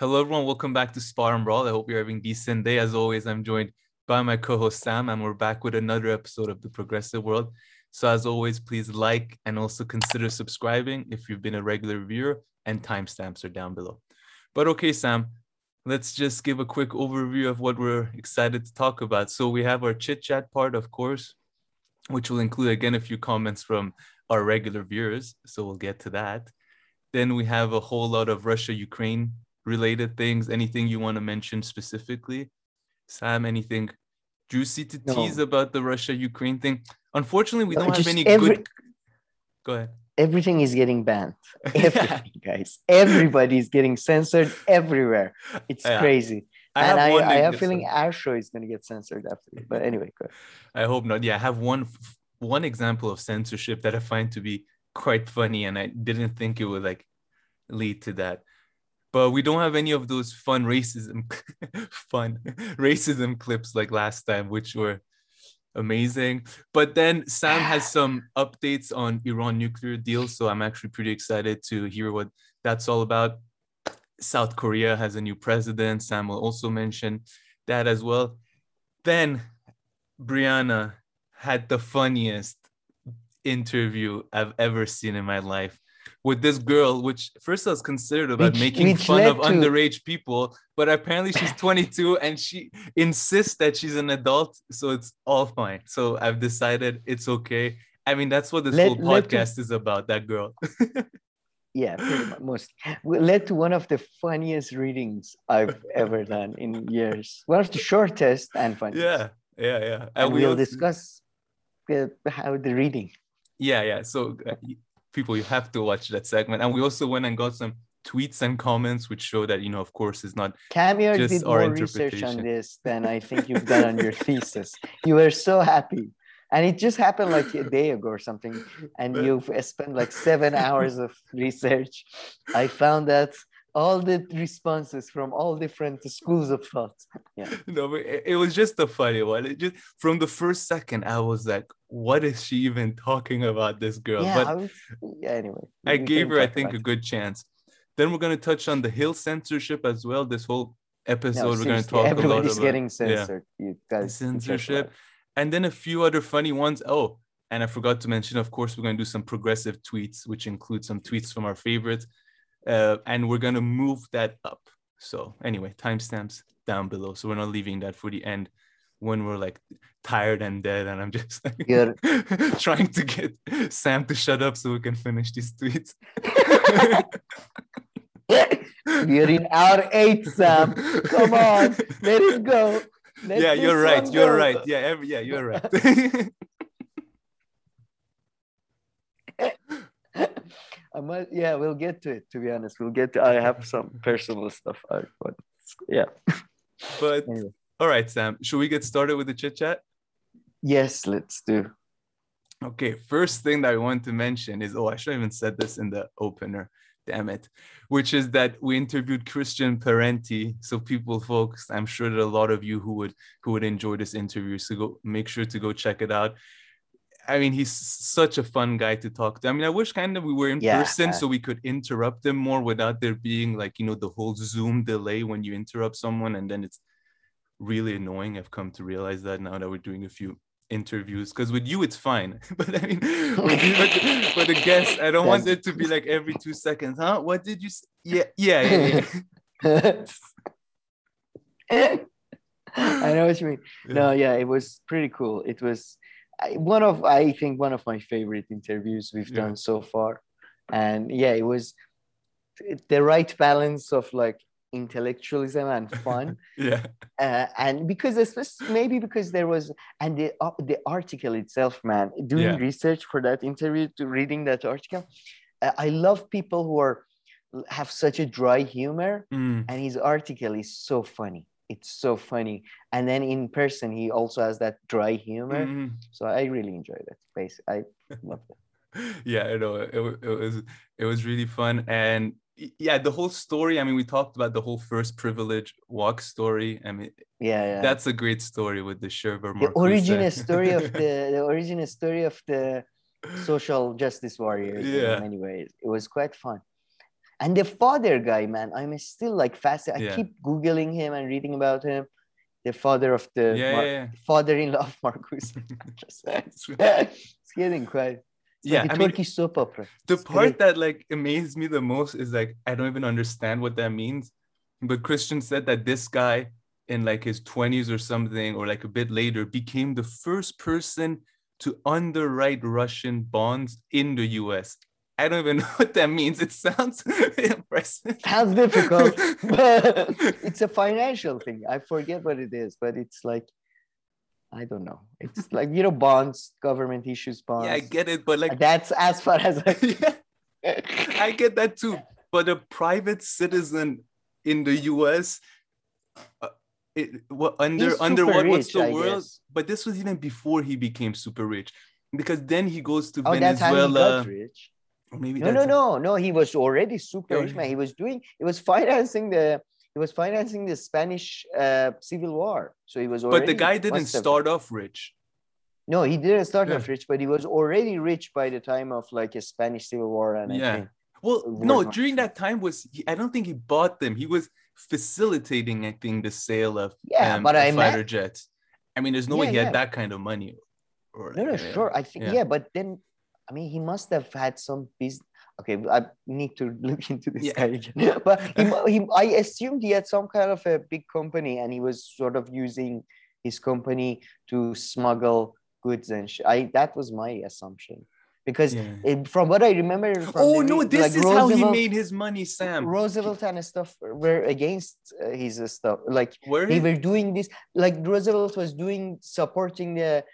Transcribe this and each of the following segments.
Hello, everyone. Welcome back to Spar and Brawl. I hope you're having a decent day. As always, I'm joined by my co-host Sam, and we're back with another episode of the Progressive World. So, as always, please like and also consider subscribing if you've been a regular viewer, and timestamps are down below. But okay, Sam, let's just give a quick overview of what we're excited to talk about. So, we have our chit chat part, of course, which will include again a few comments from our regular viewers. So, we'll get to that. Then we have a whole lot of Russia Ukraine related things? Anything you want to mention specifically? Sam, anything juicy to no. tease about the Russia Ukraine thing? Unfortunately, we don't have any every, good. Go ahead. Everything is getting banned. Everything, guys. Everybody's getting censored everywhere. It's yeah. crazy. I and I, I have a feeling our show is going to get censored after. But anyway, I hope not. Yeah, I have one one example of censorship that I find to be quite funny, and I didn't think it would like lead to that but we don't have any of those fun racism fun racism clips like last time which were amazing. But then sam has some updates on iran nuclear deal so i'm actually pretty excited to hear what that's all about. South korea has a new president sam will also mention that as well. Then Briahna had the funniest interview i've ever seen in my life with this girl, which first I was considered about which, making which fun of to... underage people, but apparently she's 22 and she insists that she's an adult, so it's all fine. So I've decided it's okay. I mean, that's what this whole podcast to... is about. That girl. yeah, pretty. Most led to one of the funniest readings I've ever done in years. One of the shortest and funniest. Yeah, yeah, yeah. And, and we'll, we'll discuss how the reading. Yeah, yeah. So uh, people, you have to watch that segment. And we also went and got some tweets and comments which show that you know of course it's not just did more research on this than I think you've done on your thesis. You were so happy. And it just happened like a day ago or something. And you've spent like seven hours of research. I found that all the responses from all different schools of thought. Yeah. No, but it, was just a funny one. It just from the first second, I was like, "What is she even talking about? This girl?" Yeah. But was, yeah. Anyway, I gave her, I think, a good chance. Then we're gonna touch on the Hill censorship as well. This whole episode, no, we're gonna talk a lot about getting censored. Yeah. You guys censorship, and then a few other funny ones. Oh, and I forgot to mention, of course, we're gonna do some progressive tweets, which include some tweets from our favorites uh, and we're gonna move that up. So anyway, timestamps down below. So we're not leaving that for the end when we're like tired and dead, and I'm just like, trying to get Sam to shut up so we can finish these tweets. We're in hour eight, Sam. Come on, let it go. Let yeah, you're right. You're go. right. Yeah, every, yeah, you're right. I might, yeah, we'll get to it. To be honest, we'll get to. I have some personal stuff. I, but yeah. But anyway. all right, Sam. Should we get started with the chit chat? Yes, let's do. Okay, first thing that I want to mention is oh, I should have even said this in the opener. Damn it, which is that we interviewed Christian Parenti. So people, folks, I'm sure that a lot of you who would who would enjoy this interview. So go make sure to go check it out. I mean, he's such a fun guy to talk to. I mean, I wish kind of we were in yeah. person so we could interrupt him more without there being like, you know, the whole Zoom delay when you interrupt someone and then it's really annoying. I've come to realize that now that we're doing a few interviews because with you it's fine but i mean with, with, the guests i don't want it to be like every two seconds huh what did you say yeah yeah yeah, yeah. i know what you mean yeah. no yeah it was pretty cool it was one of I think one of my favorite interviews we've yeah. done so far, and yeah, it was the right balance of like intellectualism and fun. yeah, uh, and because especially maybe because there was and the uh, the article itself, man, doing yeah. research for that interview to reading that article, uh, I love people who are have such a dry humor, mm. and his article is so funny it's so funny. And then in person he also has that dry humor. Mm-hmm. so i really enjoyed it. Space i love it. Yeah you know. It, it was it was really fun. And yeah the whole story i mean we talked about the whole first privilege walk story. I mean yeah, yeah. that's a great story with the Sherber the original story of the the original story of the social justice warriors yeah. in many ways. It was quite fun And the father guy, man, I'm still like fascinated. I Yeah. keep googling him and reading about him. The father of the Yeah, Mar- yeah, father-in-law of Marcus. It's getting quite. It's Yeah, like I mean, Turkish soap opera. the It's part great. that like amazed me the most is like I don't even understand what that means. But Christian said that this guy in like his 20s or something, or like a bit later, became the first person to underwrite Russian bonds in the US. I don't even know what that means. It sounds impressive. Sounds difficult, but it's a financial thing. I forget what it is, but it's like I don't know. It's like you know bonds, government issues bonds. Yeah, I get it, but like That's as far as I. yeah, I get that too. But a private citizen in the US, uh, it, what under under what what's the I world? guess. But this was even before he became super rich, because then he goes to Oh, that's how he Venezuela. got rich. Or maybe No, no, no, no. He was already super rich, man. He was doing. He was financing the. He was financing the Spanish uh, Civil War. So he was already. But the guy didn't start off rich. No, he didn't start Yeah. off rich, but he was already rich by the time of like a Spanish Civil War and I Yeah. think- Well, no, during that time was he, I don't think he bought them. He was facilitating, I think, the sale of Yeah, um, but I fighter jets. I mean, there's no way he yeah. had that kind of money. Or No, no, uh, sure. I think yeah. yeah. but then I mean he must have had some business. Okay, I need to look into this Yeah. guy again. but he, he, I assumed he had some kind of a big company, and he was sort of using his company to smuggle goods and sh- I that was my assumption because Yeah. it- from what I remember. From Oh no, this like is how he made his money, Sam. Roosevelt and stuff were against uh, his stuff. Like Where they he- were doing this like roosevelt was doing supporting the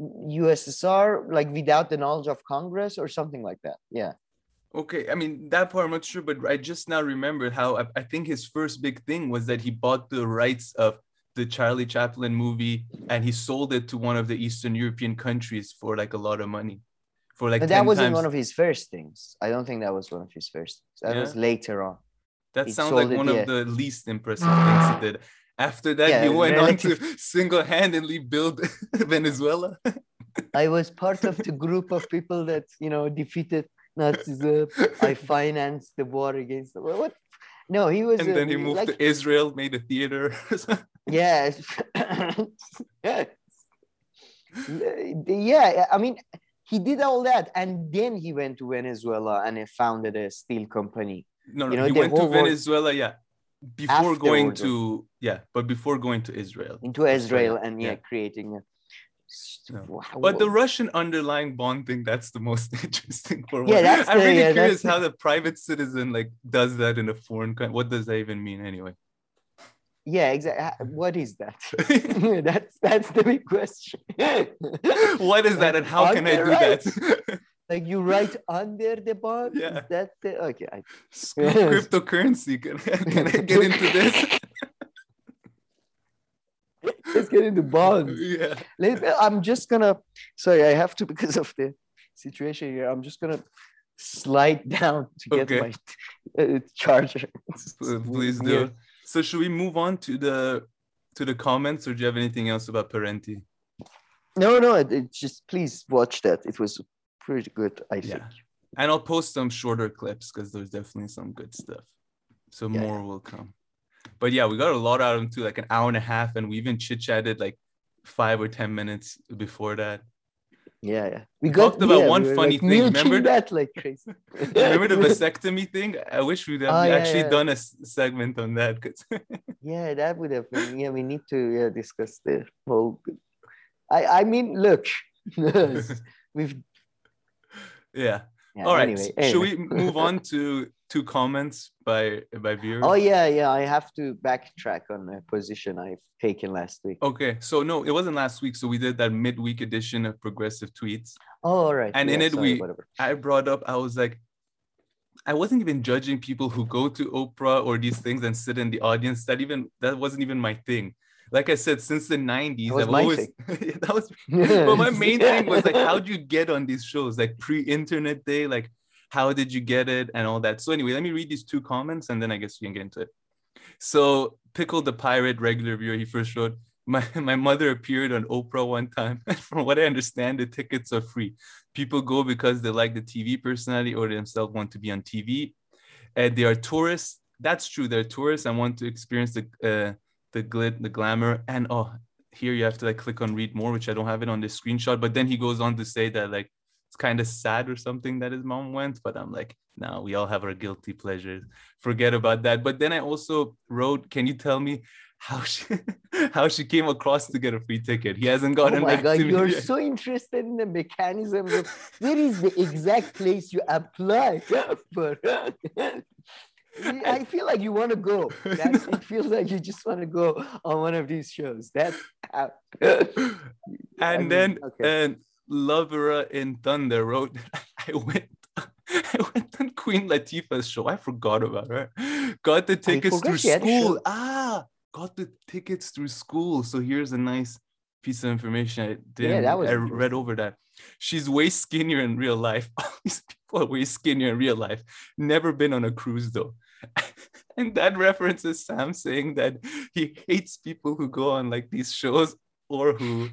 ussr like without the knowledge of congress or something like that yeah Okay, I mean that part I'm not sure, but I just now remembered how I, I think his first big thing was that he bought the rights of the Charlie Chaplin movie and he sold it to one of the Eastern European countries for like a lot of money. For like but that wasn't times. one of his first things i don't think that was one of his first things. that Yeah? was later on That he sounds like it, one yeah. of the least impressive things he did. After that, Yeah, he went relative- on to single-handedly build Venezuela. i was part of the group of people that you know defeated nazism i financed the war against the what no he was and uh, then he moved like, to Israel, made a theater. Yes. yeah, Yeah. I mean, he did all that, and then he went to Venezuela and he founded a steel company. no, no, You know, he went to whole war- Venezuela, yeah, before going to yeah, but before going to Israel. into Israel and yeah, yeah. creating a. No. But the Russian underlying bond thing, that's the most interesting part. Yeah, that's I'm the- really yeah, curious how the private citizen like does that in a foreign country. What does that even mean anyway? yeah, exactly. Uh, what is that? that's that's the big question. what is that and how can I do Underwrite. that? Like you write under the bond? Yeah. Is that the okay? I, cryptocurrency. Can, I- can I get into this? let's get into bonds. yeah. I'm just gonna. Sorry, I have to because of the situation here. I'm just gonna slide down to get Okay. my uh, charger. Please do. So should we move on to the to the comments, or do you have anything else about Parenti? No, no. It, it just please watch that. It was pretty good. I think. Yeah. And I'll post some shorter clips because there's definitely some good stuff. So Yeah, more will come. But yeah, we got a lot out of them too, like an hour and a half, and we even chit chatted like five or ten minutes before that. Yeah, yeah. We, talked about one we funny like, thing. Remember that like crazy? Remember the vasectomy thing? I wish we'd have Oh, yeah, actually yeah. done a s- segment on that. 'cause- Yeah, that would have been. Yeah, we need to yeah, discuss the whole. I I mean, look, we've. Yeah. Yeah, All right. Anyway, Should we move on to two comments by by viewers? Oh yeah, yeah. I have to backtrack on a position I've taken last week. Okay, so no, it wasn't last week. So we did that midweek edition of progressive tweets. Oh, all right. And in it, sorry, we- whatever. I brought up, I was like, I wasn't even judging people who go to Oprah or these things and sit in the audience. That even that wasn't even my thing. Like I said, since the 90s, That was I've my always that was but my main thing was like, how'd you get on these shows? Like pre-internet day, like how did you get it and all that? So anyway, let me read these two comments and then I guess we can get into it. So Pickle the Pirate, regular viewer, he first wrote, my, my mother appeared on Oprah one time. From what I understand, the tickets are free. People go because they like the TV personality or they themselves want to be on TV. and they are tourists. That's true. They're tourists and want to experience the uh, the glit, the glamour, and oh, here you have to like click on read more, which I don't have it on the screenshot. But then he goes on to say that like it's kind of sad or something that his mom went. But I'm like, no, we all have our guilty pleasures. Forget about that. But then I also wrote, can you tell me how she how she came across to get a free ticket. He hasn't gotten. Oh my god, you're yet. so interested in the mechanism. of where is the exact place you apply for. I feel like you want to go. That's, it feels like you just want to go on one of these shows. That's how. and I mean, then okay. and Lover in Thunder wrote, I went I went on Queen Latifah's show. I forgot about her. Got the tickets through school. Ah, got the tickets through school. So here's a nice piece of information. I did. Yeah, that was I read over that. She's way skinnier in real life. All these people are way skinnier in real life. Never been on a cruise though. And that references Sam saying that he hates people who go on like these shows or who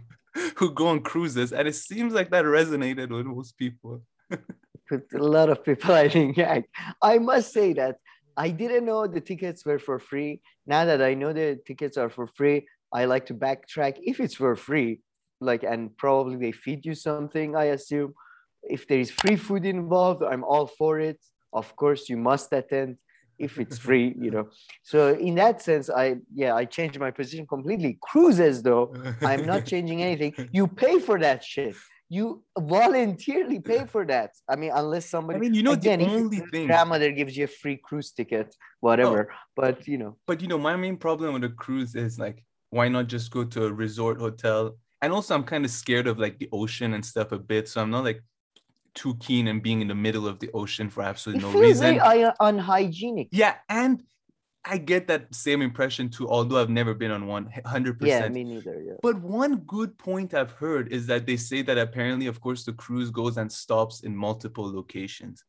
who go on cruises. And it seems like that resonated with most people. with a lot of people, I think. I, I must say that I didn't know the tickets were for free. Now that I know the tickets are for free, I like to backtrack if it's for free, like, and probably they feed you something, I assume. If there is free food involved, I'm all for it. Of course, you must attend if it's free, you know. So in that sense, I yeah, I changed my position completely. Cruises though, I'm not changing anything. You pay for that shit you voluntarily pay for that. I mean, unless somebody. I mean, you know, again, the only thing grandmother gives you a free cruise ticket, whatever. Oh, but you know. But you know, my main problem with a cruise is like, why not just go to a resort hotel? And also, I'm kind of scared of like the ocean and stuff a bit, so I'm not like too keen in being in the middle of the ocean for absolutely it no reason. Very unhygienic. Yeah, and I get that same impression too, although I've never been on one 100%. Yeah, me neither. Yeah. But one good point I've heard is that they say that apparently, of course, the cruise goes and stops in multiple locations.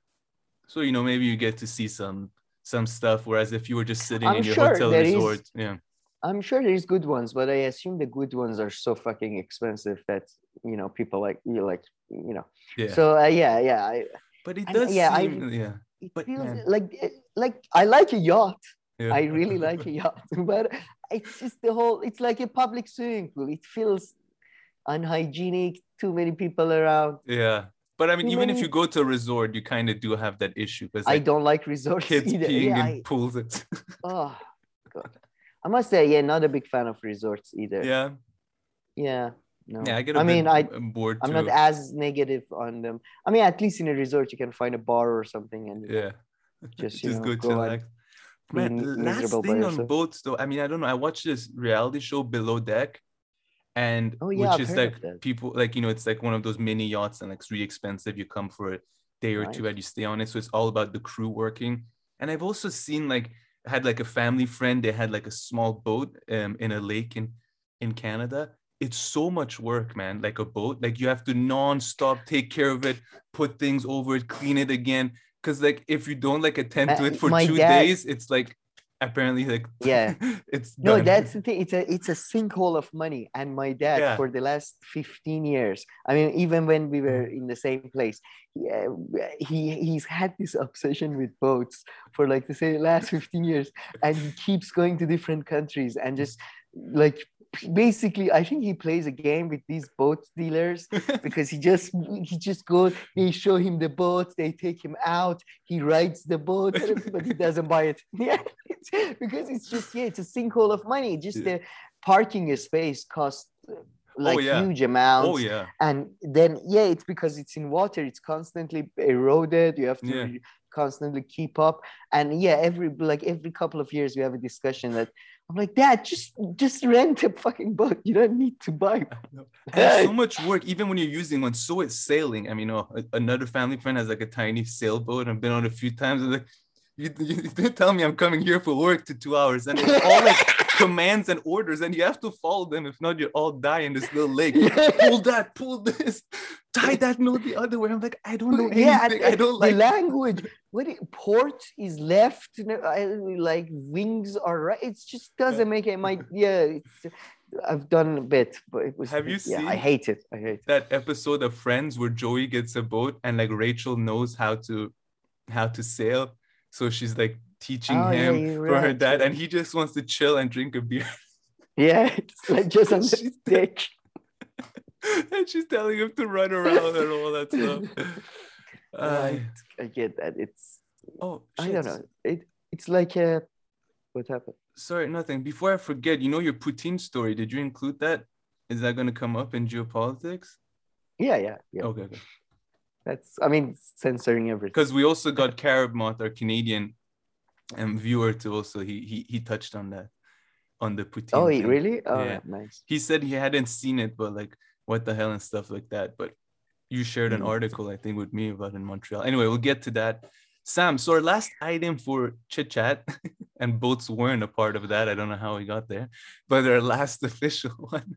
So, you know, maybe you get to see some some stuff, whereas if you were just sitting I'm in your sure hotel resort, is, yeah. I'm sure there's good ones, but I assume the good ones are so fucking expensive that you know people like you like you know. Yeah. So uh, yeah, yeah. I, but it does. yeah, seem, I, yeah. It but feels man. like like I like a yacht. Yeah. I really like a yacht, but it's just the whole. It's like a public swimming pool. It feels unhygienic. Too many people around. Yeah, but I mean, even if you go to a resort, you kind of do have that issue because like, I don't like resorts. Kids either. peeing yeah, in I... pools. oh God, I must say, yeah, not a big fan of resorts either. Yeah. Yeah. No. Yeah, I get. I mean, I bored. I'm too. not as negative on them. I mean, at least in a resort, you can find a bar or something and yeah, just you just know, go and Man, last thing on boats though. I mean, I don't know. I watched this reality show Below Deck, and oh, yeah, which I've is like people like you know, it's like one of those mini yachts and like it's really expensive. You come for a day or nice. two and you stay on it. So it's all about the crew working. And I've also seen like had like a family friend, they had like a small boat um in a lake in in Canada. It's so much work, man. Like a boat, like you have to non-stop take care of it, put things over it, clean it again because like if you don't like attend to it for two dad, days, it's like apparently like yeah it's no done. that's the thing it's a it's a sinkhole of money and my dad yeah. for the last 15 years i mean even when we were in the same place yeah, uh, he he's had this obsession with boats for like the say last 15 years and he keeps going to different countries and just like basically i think he plays a game with these boat dealers because he just he just goes they show him the boat they take him out he rides the boat but he doesn't buy it yeah because it's just yeah it's a sinkhole of money just yeah. the parking space costs uh, like oh, yeah. huge amounts. Oh yeah. And then yeah, it's because it's in water. It's constantly eroded. You have to yeah. Constantly keep up. And yeah, every like every couple of years we have a discussion that I'm like, Dad, just just rent a fucking boat. You don't need to buy. so much work, even when you're using one. So it's sailing. I mean, oh, another family friend has like a tiny sailboat. I've been on a few times. like, you, you, you tell me I'm coming here for work to two hours, and it's all like commands and orders, and you have to follow them. If not, you all die in this little lake. pull that, pull this, tie that note the other way. I'm like, I don't know anything. Yeah, I don't like the language. What it, port is left, like wings are right. It just doesn't make it. My yeah. I've done a bit, but it was. Have you yeah, seen? I hate it. I hate that it. episode of Friends where Joey gets a boat and like Rachel knows how to how to sail, So she's like teaching oh, him yeah, for right, her dad, and he just wants to chill and drink a beer. Yeah, it's like just on the dick. and she's telling him to run around and all that stuff. Uh, I get that. It's oh, shit. I don't know. It it's like a what happened? Sorry, nothing. Before I forget, you know your Putin story. Did you include that? Is that going to come up in geopolitics? Yeah, yeah, yeah. Okay, okay. That's, I mean, censoring everything. Because we also got Carib Moth, our Canadian um, viewer, to also he he he touched on that on the Putin. Oh, he really? Oh, yeah. nice. He said he hadn't seen it, but like, what the hell and stuff like that. But you shared an mm. article, I think, with me about in Montreal. Anyway, we'll get to that. Sam, so our last item for chit chat, and boats weren't a part of that. I don't know how we got there, but our last official one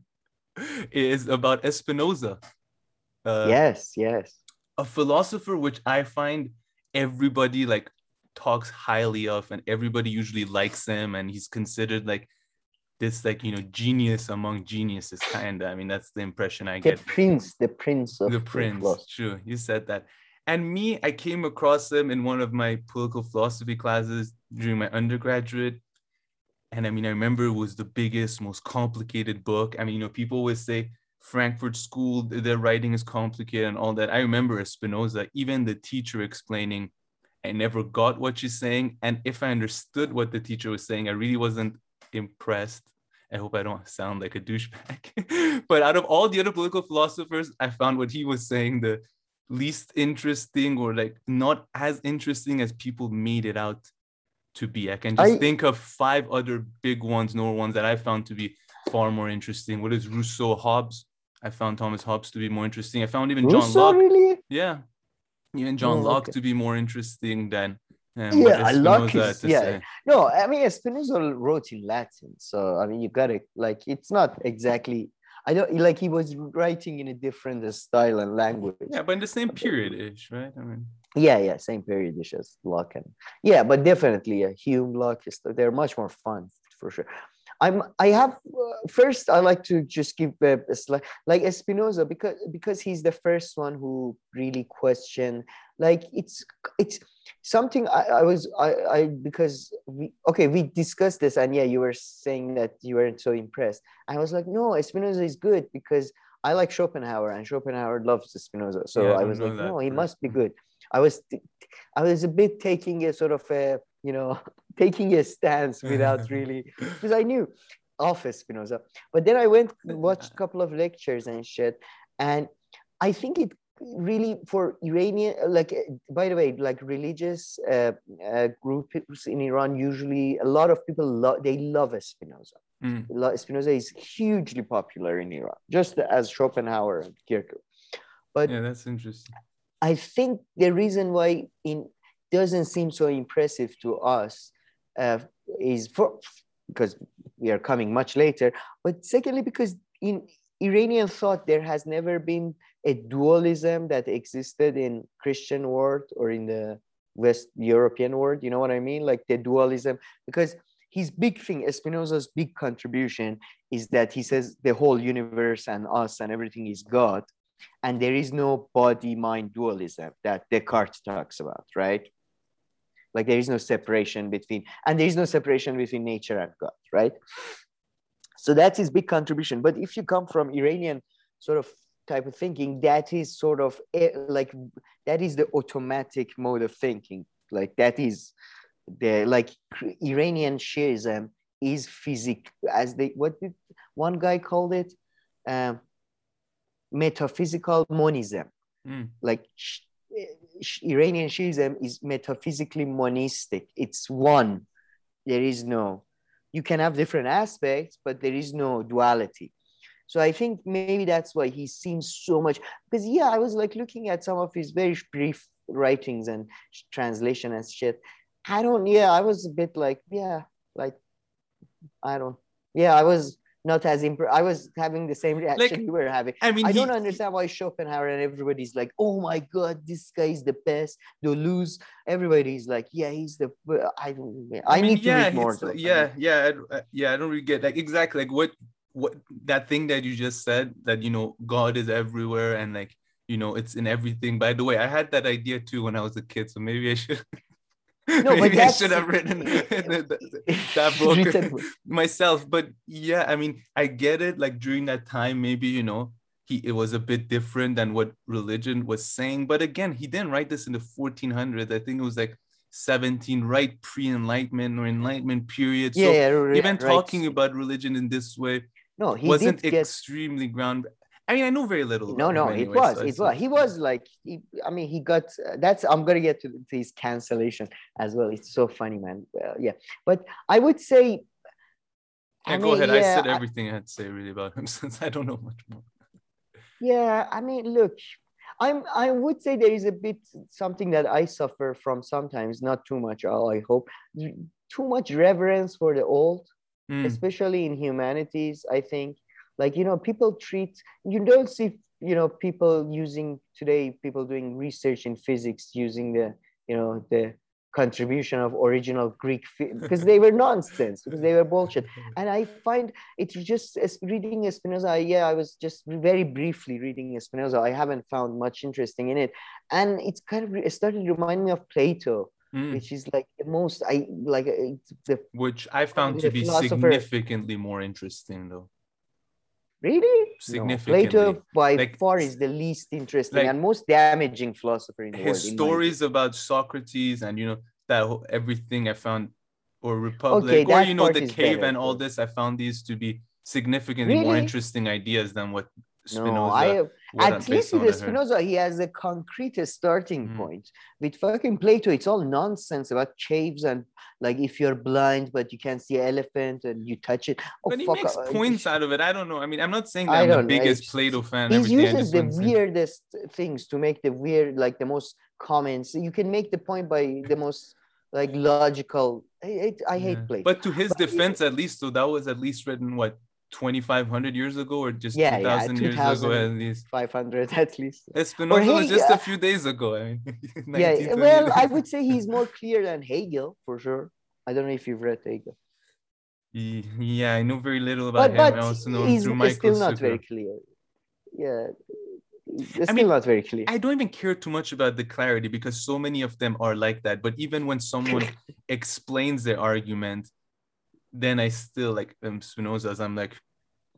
is about Spinoza. Uh, yes, yes. A philosopher which I find everybody like talks highly of, and everybody usually likes him, and he's considered like this like you know genius among geniuses kind of i mean that's the impression i get. the prince the prince of the prince true. You said that. And me i came across him in one of my political philosophy classes during my undergraduate. And i mean i remember it was the biggest most complicated book. I mean you know people always say frankfurt school their writing is complicated and all that. I remember spinoza even the teacher explaining i never got what she's saying. And if i understood what the teacher was saying i really wasn't impressed I hope I don't sound like a douchebag. but out of all the other political philosophers, I found what he was saying the least interesting or like not as interesting as people made it out to be. I can just I, think of five other big ones, nor ones that I found to be far more interesting. What is Rousseau, Hobbes? I found Thomas Hobbes to be more interesting. I found even Rousseau, John Locke. Really? Yeah. Even John oh, Locke okay. to be more interesting than and yeah, Locke is, yeah. Say? No, I mean Spinoza wrote in Latin, so I mean you got it. Like it's not exactly. I don't like he was writing in a different style and language. Yeah, but in the same period ish, right? I mean. Yeah, yeah, same period ish as Locke and yeah, but definitely yeah, Hume, Locke, they're much more fun for sure. I'm I have uh, first I like to just give a, a slight, like Spinoza because because he's the first one who really questioned like it's it's something I, I was I, I because we okay we discussed this and yeah you were saying that you weren't so impressed. I was like no Spinoza is good because I like Schopenhauer and Schopenhauer loves Spinoza so yeah, I, was like no he must be good. I was I was a bit taking a sort of a you know, taking a stance without really, because I knew office Spinoza. But then I went watched a couple of lectures and shit, and I think it really for Iranian, like by the way, like religious uh, uh, groups in Iran, usually a lot of people love they love Spinoza. Mm. Spinoza is hugely popular in Iran, just as Schopenhauer and Kierkegaard. But yeah, that's interesting. I think the reason why it doesn't seem so impressive to us uh, is for because we are coming much later, but secondly because in Iranian thought there has never been a dualism that existed in Christian world or in the West European world. You know what I mean? Like the dualism, because his big thing, Spinoza's big contribution is that he says the whole universe and us and everything is God. And there is no body mind dualism that Descartes talks about, right? like there is no separation between and there is no separation between nature and god right so that's his big contribution but if you come from iranian sort of type of thinking that is sort of eh, like that is the automatic mode of thinking like that is the like iranian shiism is physic as they what did one guy called it um, metaphysical monism mm. like Iranian Shiism is metaphysically monistic. It's one. There is no, you can have different aspects, but there is no duality. So I think maybe that's why he seems so much. Because yeah, I was like looking at some of his very brief writings and translation and shit. I don't. Yeah, I was a bit like yeah, like I don't. Yeah, I was not as impressed. I was having the same reaction like, you were having. I mean, I don't understand why Schopenhauer and everybody's like, oh my god, this guy is the best. Deleuze, everybody's like, yeah, he's the. I I, I mean, need to yeah, read more. Though, yeah, yeah, yeah, yeah. I don't really get like exactly like what what that thing that you just said that you know God is everywhere and like you know it's in everything. By the way, I had that idea too when I was a kid, so maybe I should. No, Maybe I should have written that book myself. But yeah, I mean, I get it. Like during that time, maybe you know, he it was a bit different than what religion was saying. But again, he didn't write this in the 1400s. I think it was like 17, right pre-enlightenment or enlightenment period. yeah, So yeah, even right. talking about religion in this way no, he wasn't did get extremely ground. I mean, I know very little. no no it was so it was he was like he, i mean he got uh, that's i'm gonna get to his cancellation as well it's so funny man uh, yeah but i would say Yeah, I go mean, ahead. I said everything I had to say really about him since I don't know much more. yeah i mean look i'm i would say there is a bit something that i suffer from sometimes not too much i hope too much reverence for the old Mm, especially in humanities i think like you know people treat you don't see you know people using today people doing research in physics using the you know the contribution of original greek because they were nonsense because they were bullshit. And i find it's just as reading spinoza yeah i was just very briefly reading spinoza. I haven't found much interesting in it. And it's kind of it started reminding me of plato mm. which is like the most i like uh, the Which I found to be significantly more interesting, though. Really? Significantly. No, Plato by Like, far is the least interesting like, and most damaging philosopher in the His world. in stories about Socrates and you know that whole, everything I found, or Republic, Okay, or you know the cave better, and all this. I found these to be significantly more interesting ideas than what. Spinoza. No, I at least with what I heard. Spinoza, he has a concrete starting Mm. point. With fucking Plato, it's all nonsense about caves and like if you're blind but you can't see an elephant and you touch it. Oh, but he fuck, makes uh, points out of it. I don't know. I mean, I'm not saying that I I'm the biggest Plato fan. He uses the weirdest things to make the weird, like the most comments. You can make the point by the most like logical. I, I, hate Yeah. Plato. But to his But defense, at least, so that was at least written what 2,500 years ago, or just Yeah, yeah, 2,000 years ago at least. 500 at least. Espinoza was Hegel- just a few days ago. I mean, Yeah, well, I would say he's more clear than Hegel for sure. I don't know if you've read Hegel, Yeah, I know very little about but him. but I also know he's through still not Zucker. very clear. Yeah, it's I still mean, not very clear. I don't even care too much about the clarity because so many of them are like that. But even when someone explains their argument, then I still like um, Spinoza's. I'm like,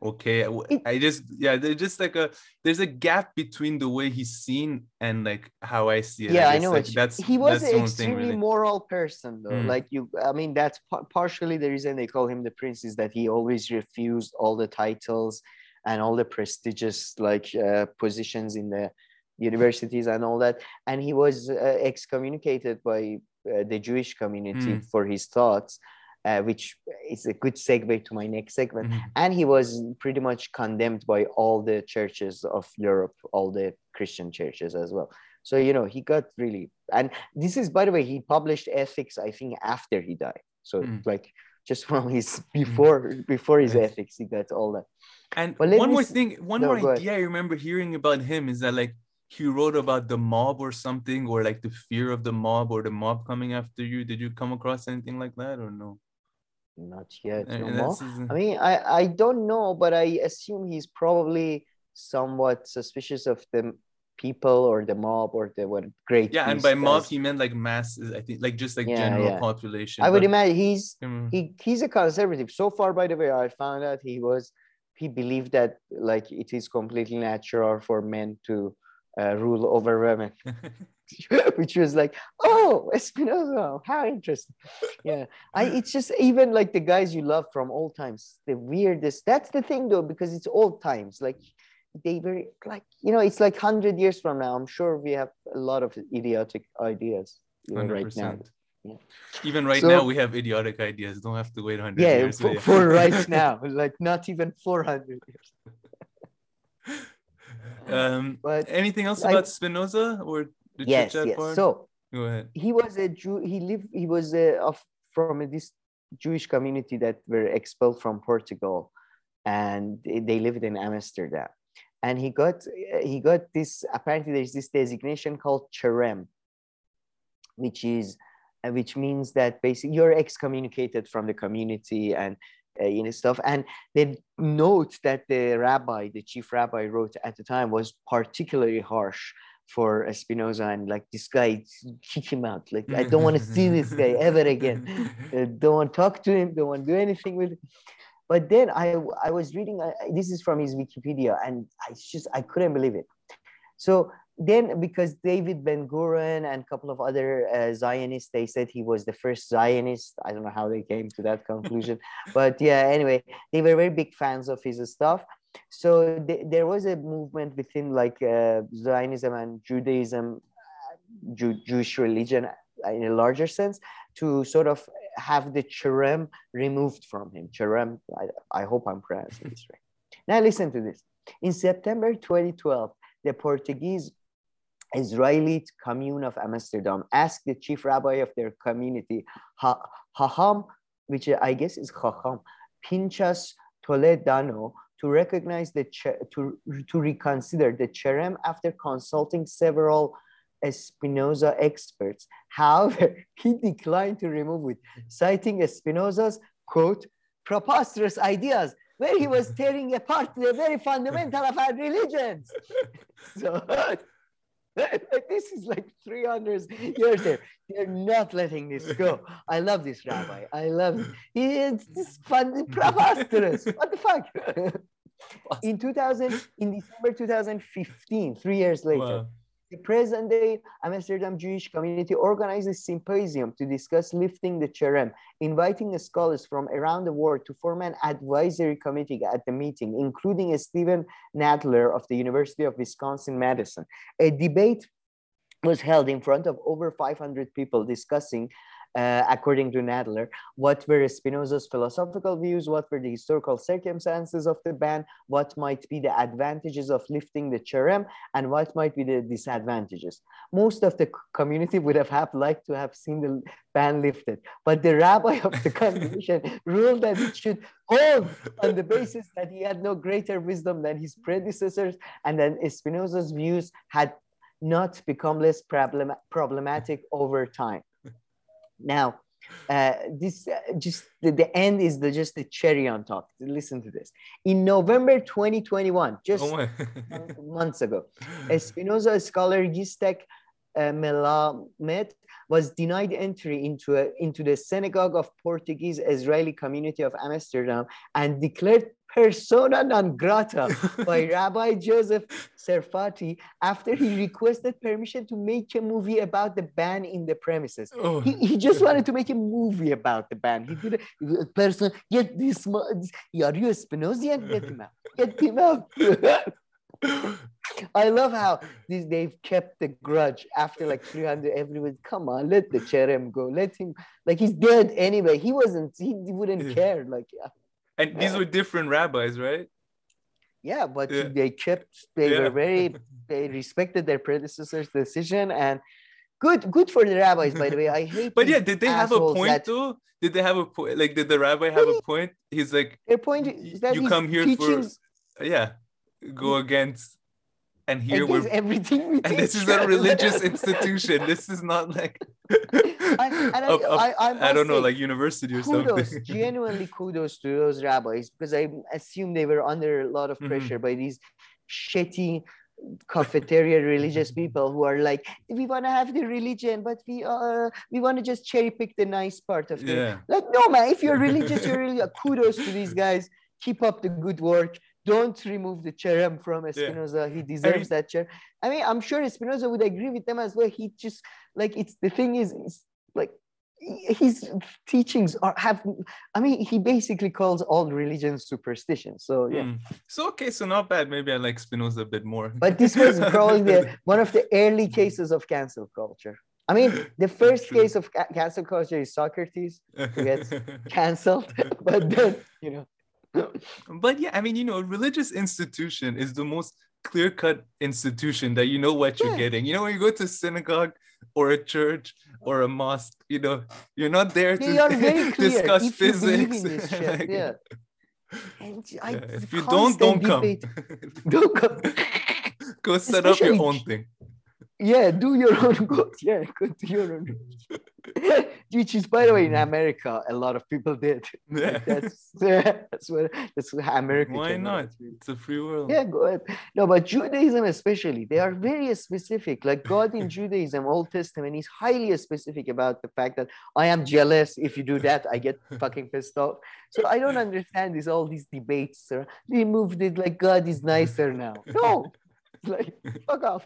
okay, I, I just yeah, there's just like a there's a gap between the way he's seen and like how I see it. yeah, I guess, know. like, that's he was that's an thing, extremely really. moral person, though. Mm. Like you, I mean, that's pa- partially the reason they call him the prince is that he always refused all the titles and all the prestigious like uh, positions in the universities and all that. And he was uh, excommunicated by uh, the Jewish community Mm. for his thoughts, uh, which is a good segue to my next segment. Mhm. and he was pretty much condemned by all the churches of Europe, all the Christian churches as well. So you know he got really, and this is by the way he published ethics I think after he died. So Mm. like just from his before before his ethics he got all that. And one more thing, one No, more idea I remember hearing about him is that like he wrote about the mob or something, or like the fear of the mob or the mob coming after you. Did you come across anything like that or no? Not yet, And- no more. I mean, I I don't know, but I assume he's probably somewhat suspicious of the people or the mob or the what great. yeah, and by mob he meant like masses. I think like just like Yeah, general yeah. population. I would but- imagine he's Mm, he he's a conservative so far by the way i found out he was he believed that like it is completely natural for men to uh, rule over women which was like oh espinoza how interesting yeah i it's just even like the guys you love from old times the weirdest that's the thing though because it's old times like they were like you know it's like 100 years from now i'm sure we have a lot of idiotic ideas right now Yeah. Even right So- now, we have idiotic ideas. Don't have to wait 100 yeah, years. for, but for right now, like not even 400 years. um, But anything else I- about Spinoza or yes, yes. part? So Go ahead. he was a Jew. He lived. He was a, of from this Jewish community that were expelled from Portugal, and they, lived in Amsterdam. And he got he got this. Apparently, there's this designation called cherem, which is uh, which means that basically you're excommunicated from the community and uh, you know stuff. And the note that the rabbi, the chief rabbi, wrote at the time was particularly harsh for Spinoza and like this guy kick him out. Like I don't want to see this guy ever again. Uh, don't want to talk to him. Don't want to do anything with him. But then I I was reading. Uh, this is from his Wikipedia, and I just I couldn't believe it. So then because David Ben Gurion and a couple of other uh, Zionists, they said he was the first Zionist. I don't know how they came to that conclusion, but yeah. Anyway, they were very big fans of his stuff. So th- there was a movement within like uh, Zionism and Judaism, Jew- Jewish religion uh, in a larger sense, to sort of have the cherem removed from him. Cherem, I, I hope I'm pronouncing this right. Now listen to this. In September 2012, the Portuguese Israeli commune of Amsterdam asked the chief rabbi of their community, Haham, which I guess is Chacham, Pinchas Toledano, to recognize the to, to reconsider the cherem after consulting several Spinoza experts. However, he declined to remove it, citing Spinoza's quote preposterous ideas where he was tearing apart the very fundamental of our religions. so this is like 300 years there. They're not letting this go. I love this rabbi. I love it. It's this fun, preposterous. What the fuck? In 2000, in December 2015, three years later, wow the present day Amsterdam Jewish community organized a symposium to discuss lifting the cherem, inviting scholars from around the world to form an advisory committee at the meeting, including Steven Nadler of the University of Wisconsin-Madison. A debate was held in front of over 500 people discussing uh, according to Nadler, what were Spinoza's philosophical views, what were the historical circumstances of the ban, what might be the advantages of lifting the cherem, and what might be the disadvantages. Most of the community would have, have liked to have seen the ban lifted, but the rabbi of the congregation ruled that it should hold on the basis that he had no greater wisdom than his predecessors, and then Spinoza's views had not become less problem problematic over time. Now, uh, this uh, just the, the, end is the just the cherry on top. Listen to this. In November 2021, just oh months ago, a Spinoza scholar Yitzhak uh, Melamed was denied entry into a, into the synagogue of Portuguese Israeli community of Amsterdam and declared persona non grata by Rabbi Joseph Serfaty after he requested permission to make a movie about the ban in the premises. Oh. He, he just wanted to make a movie about the ban. He did a person get this. Are you a Spinozian? Get him out. Get him out. I love how these they've kept the grudge after like 300. Everyone, come on, let the cherem go. Let him like he's dead anyway. He wasn't. He wouldn't care. Like yeah. And these were different rabbis, right? Yeah, but yeah. they kept. They yeah. were very. They respected their predecessor's decision, and good, good for the rabbis. By the way, I hate. but yeah, did they have a point that, though? Did they have a point? Like, did the rabbi have a point? He's like, their point is that you come here teachings, for, yeah, go mm. against and here we're everything we and this is a religious institution this is not like I, I, a, a, I, I, I don't know like university or kudos, something genuinely kudos to those rabbis because i assume they were under a lot of mm-hmm. pressure mm-hmm. by these shitty cafeteria religious people who are like we want to have the religion but we uh we want to just cherry pick the nice part of it yeah. like no man if you're religious you're really kudos to these guys keep up the good work don't remove the cherem from Spinoza. Yeah. He deserves I mean, that chair. I mean, I'm sure Spinoza would agree with them as well. He just like it's the thing is like his teachings are have i mean he basically calls all religions superstition so yeah mm. so okay so not bad maybe i like spinoza a bit more but this was probably the, one of the early cases of cancel culture i mean the first case of cancel culture is socrates who gets canceled but then you know but yeah, I mean, you know, religious institution is the most clear cut institution that you know what you're yeah. getting. You know, when you go to synagogue or a church or a mosque, you know, you're not there they to discuss physics. like, yeah. I, yeah. If you don't, don't come. don't come. go set Especially, up your own thing. Yeah, do your own goals. Yeah, go do your own. Which is by the way in mm-hmm. America a lot of people did. Yeah. Like, that's that's what that's what America. Why not? It's a free world. Yeah, go ahead. No, but Judaism especially, they are very specific. Like God in Judaism, Old Testament, is highly specific about the fact that I am jealous. If you do that, I get fucking pissed off. So I don't understand this all these debates. Sir. They moved it like God is nicer now. No, like fuck off.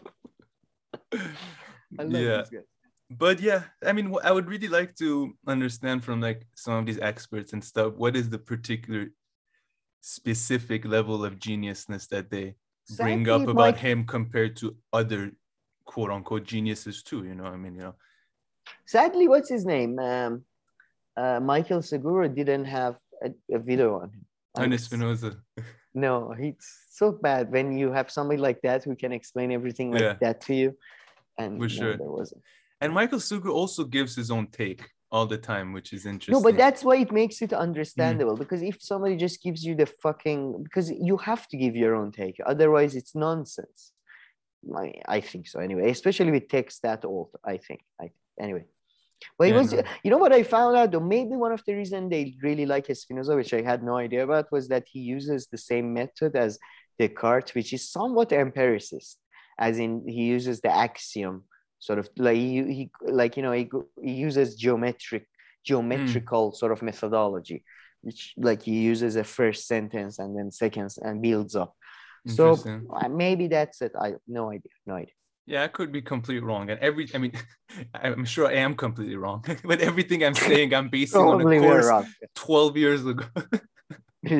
I love Yeah. these guys. But yeah i mean i would really like to understand from like some of these experts and stuff what is the particular specific level of geniusness that they bring up about Mike- him compared to other quote unquote geniuses too you know i mean you know Sadly, what's his name? Um, uh, Michael Sugrue didn't have a, a video on him. Spinoza. No, it's so bad when you have somebody like that who can explain everything like Yeah. that to you. And For no, sure. there wasn't. And Michael Sugrue also gives his own take all the time which is interesting No, but that's why it makes Mm. it understandable because if somebody just gives you the fucking because you have to give your own take, otherwise it's nonsense. I, I think so anyway, especially with text that old. I think. I anyway. But it Yeah, was, no. you know what I found out though. Maybe one of the reason they really like Spinoza, which I had no idea about, was that he uses the same method as Descartes, which is somewhat empiricist, as in he uses the axiom, sort of like he, he like you know he, he uses geometric geometrical sort of methodology, which like he uses a first sentence and then seconds and builds up. So uh, maybe that's it. I have no idea. No idea. Yeah, I could be completely wrong. And every, I mean, I'm sure I am completely wrong. but everything I'm saying, I'm basing on a course wrong. 12 years ago.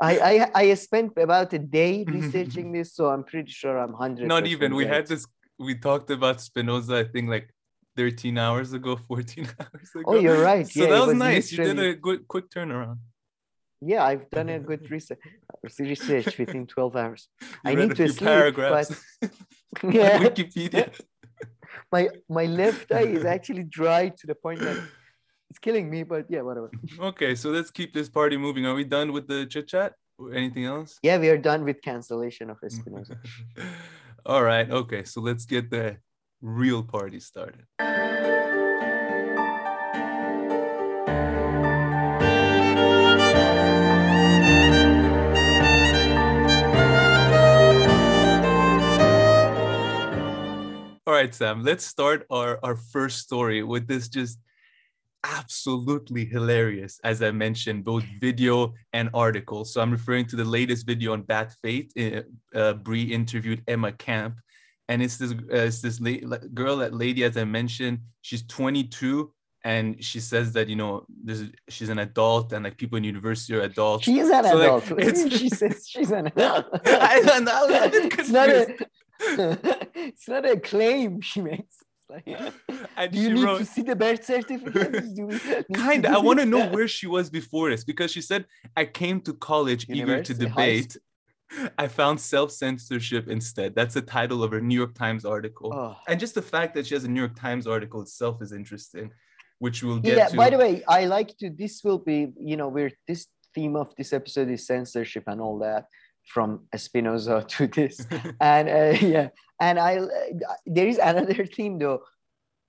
I, I I spent about a day researching this, so I'm pretty sure I'm hundred. Not even. We had this, we talked about Spinoza, I think like 13 hours ago, 14 hours oh, ago. Oh, you're right. So yeah, that was, nice. You did a good, quick turnaround. Yeah, I've done a good research. Research within twelve hours. You I need to sleep, paragraphs on Yeah, Wikipedia. my my left eye is actually dry to the point that it's killing me. But yeah, whatever. okay, so let's keep this party moving. Are we done with the chit chat? Anything else? Yeah, we are done with cancellation of Espinoza. All right. Okay. So let's get the real party started. All right, Sam, let's start our, our first story with this just absolutely hilarious, as I mentioned, both video and article. So I'm referring to the latest video on Bad Faith. Uh, uh, Brie interviewed Emma Camp, and it's this uh, it's this la- girl, that lady, as I mentioned, she's 22, and she says that you know this is, she's an adult, and like people in university are adults. She is an So, adult. What do you it's- mean she says she's an adult. I a bit it's not a. it's not a claim she makes. Like, And do you she need wrote- to see the birth certificate? Do we need to kind of i want to know where she was before this because she said i came to college eager to debate. I found self-censorship instead. That's the title of her new york times article. Oh. and just the fact that she has a new york times article itself is interesting which we'll get yeah to. by the way i like to this will be you know we're this theme of this episode is censorship and all that from spinoza to this. And uh, yeah. And i there is another theme though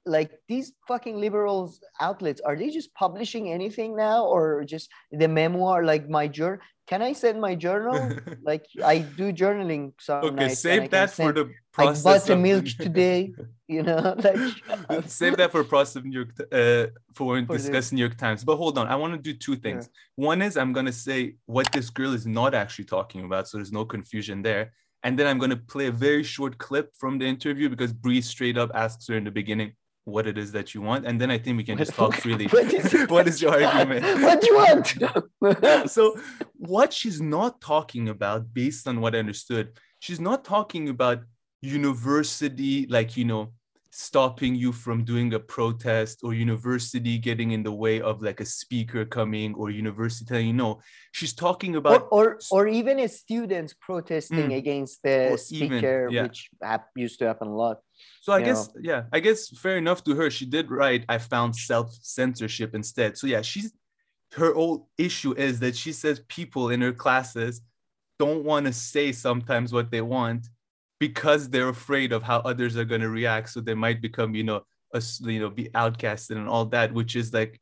like these fucking liberals outlets are they just publishing anything now or just the memoir like my journal can i send my journal like i do journaling some okay I save that for send- the i process bought the of- milk today you know like save that for process of New York uh, for when For the- discussing New York Times. But hold on, I want to do two things. One is I'm gonna say what this girl is not actually talking about, so there's no confusion there. And then I'm gonna play a very short clip from the interview because Bree straight up asks her in the beginning what it is that you want, and then I think we can just talk freely. What is- what is your argument? what do you want so what she's not talking about based on what i understood she's not talking about university like you know stopping you from doing a protest or university getting in the way of like a speaker coming or university telling you no she's talking about or or even a students protesting Mm. against the Or even, speaker yeah. which used to happen a lot So I guess yeah, I guess fair enough to her. She did write. I found self censorship instead. So yeah, she's her old issue is that she says people in her classes don't want to say sometimes what they want because they're afraid of how others are going to react. So they might become you know us you know be outcasted and all that which is like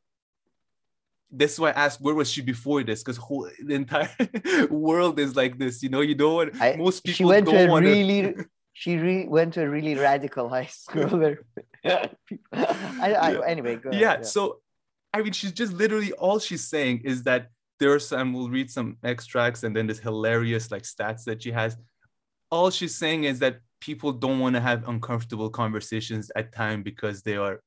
this is why I asked where was she before this? Because the entire world is like this you know? You don't want I, most people she went don't to want really she re- went to a really radical high school. Where I, I, anyway yeah, yeah. so I mean she's just literally all she's saying is that there's some we'll read some extracts and then this hilarious like stats that she has all she's saying is that people don't want to have uncomfortable conversations at time because they are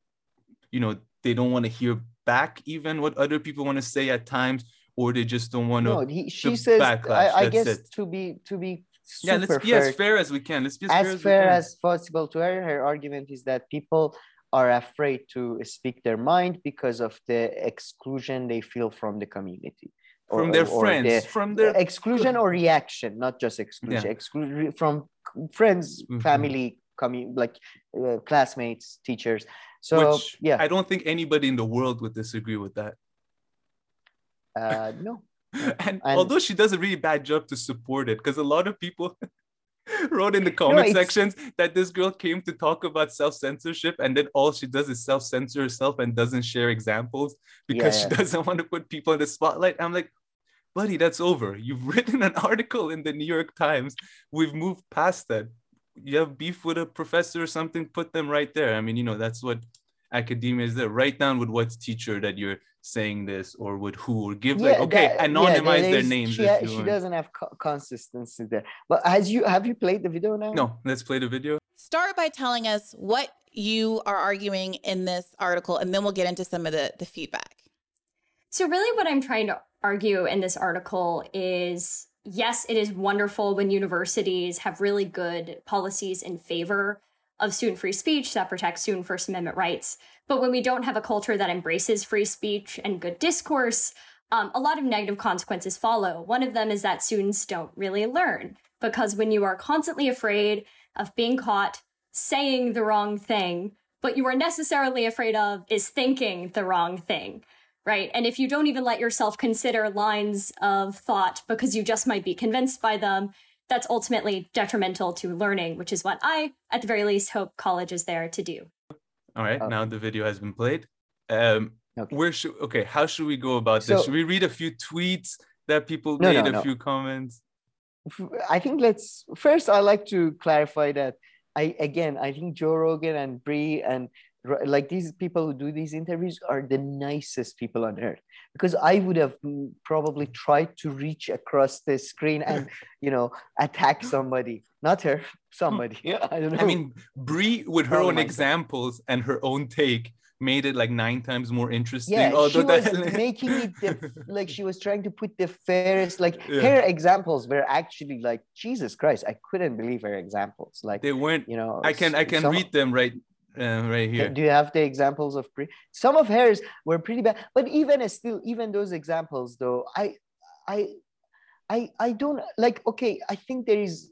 you know they don't want to hear back even what other people want to say at times or they just don't want to no, he, she says i, I guess it. to be to be yeah let's be fair, as fair as we can. Let's be as, as, fair as possible to her. Her argument is that people are afraid to speak their mind because of the exclusion they feel from the community from their or friends the from their exclusion or reaction not just exclusion yeah. exclusion from friends mm-hmm. family coming like uh, classmates teachers so Which yeah i don't think anybody in the world would disagree with that uh no and, and, although she does a really bad job to support it because a lot of people wrote in the comment no, sections that this girl came to talk about self-censorship and then all she does is self-censor herself and doesn't share examples because yeah, she doesn't want to put people in the spotlight. I'm like buddy that's over. You've written an article in the new york times. We've moved past that. You have beef with a professor or something put them right there. I mean you know that's what academia is there. Write down with what teacher that you're saying this or with who or give yeah, like okay that, anonymize yeah, their names she, she doesn't have co- consistency there. But has you have you played the video now? No let's play the video. Start by telling us what you are arguing in this article and then we'll get into some of the the feedback. So really what i'm trying to argue in this article is yes it is wonderful when universities have really good policies in favor of student free speech that protects student First Amendment rights. But when we don't have a culture that embraces free speech and good discourse, um, a lot of negative consequences follow. One of them is that students don't really learn because when you are constantly afraid of being caught saying the wrong thing, what you are necessarily afraid of is thinking the wrong thing, right? And if you don't even let yourself consider lines of thought because you just might be convinced by them, that's ultimately detrimental to learning, which is what I, at the very least, hope college is there to do. All right, now the video has been played. Um, okay. Where should okay? How should we go about this? So, should we read a few tweets that people no, made, no, a no. few comments? I think let's first. I like to clarify that I again I think Joe Rogan and Brie and like these people who do these interviews are the nicest people on earth because i would have probably tried to reach across the screen and you know attack somebody not her somebody yeah i don't know i mean brie with her oh own examples God. and her own take made it like nine times more interesting. Yeah, she was making it the, like she was trying to put the fairest. Like yeah. her examples were actually like Jesus Christ. I couldn't believe her examples. Like they weren't. You know, I can I can some, read them right uh, right here. Do you have the examples of pre? Some of hers were pretty bad, but even still, even those examples, though, I, I, I, I don't like. Okay, I think there is.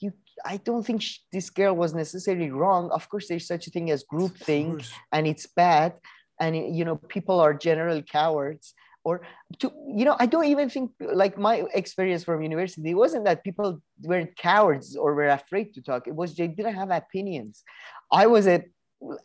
You, I don't think she, this girl was necessarily wrong. Of course, there's such a thing as groupthink, and it's bad, and you know people are general cowards or to you know i don't even think like my experience from university it wasn't that people were cowards or were afraid to talk it was they didn't have opinions i was an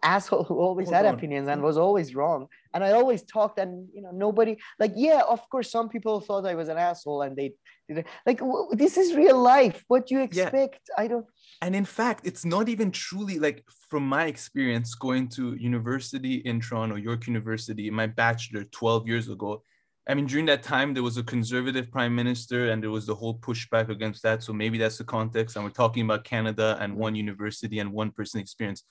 asshole who always Hold had on. opinions and hmm. was always wrong. And i always talked and you know nobody like yeah of course some people thought i was an asshole and they did like this is real life. What do you expect? Yeah. i don't and in fact it's not even truly like from my experience going to university in toronto york university my bachelor 12 years ago I mean, during that time, there was a conservative prime minister and there was the whole pushback against that. So maybe that's the context. And we're talking about Canada and one university and one person experience.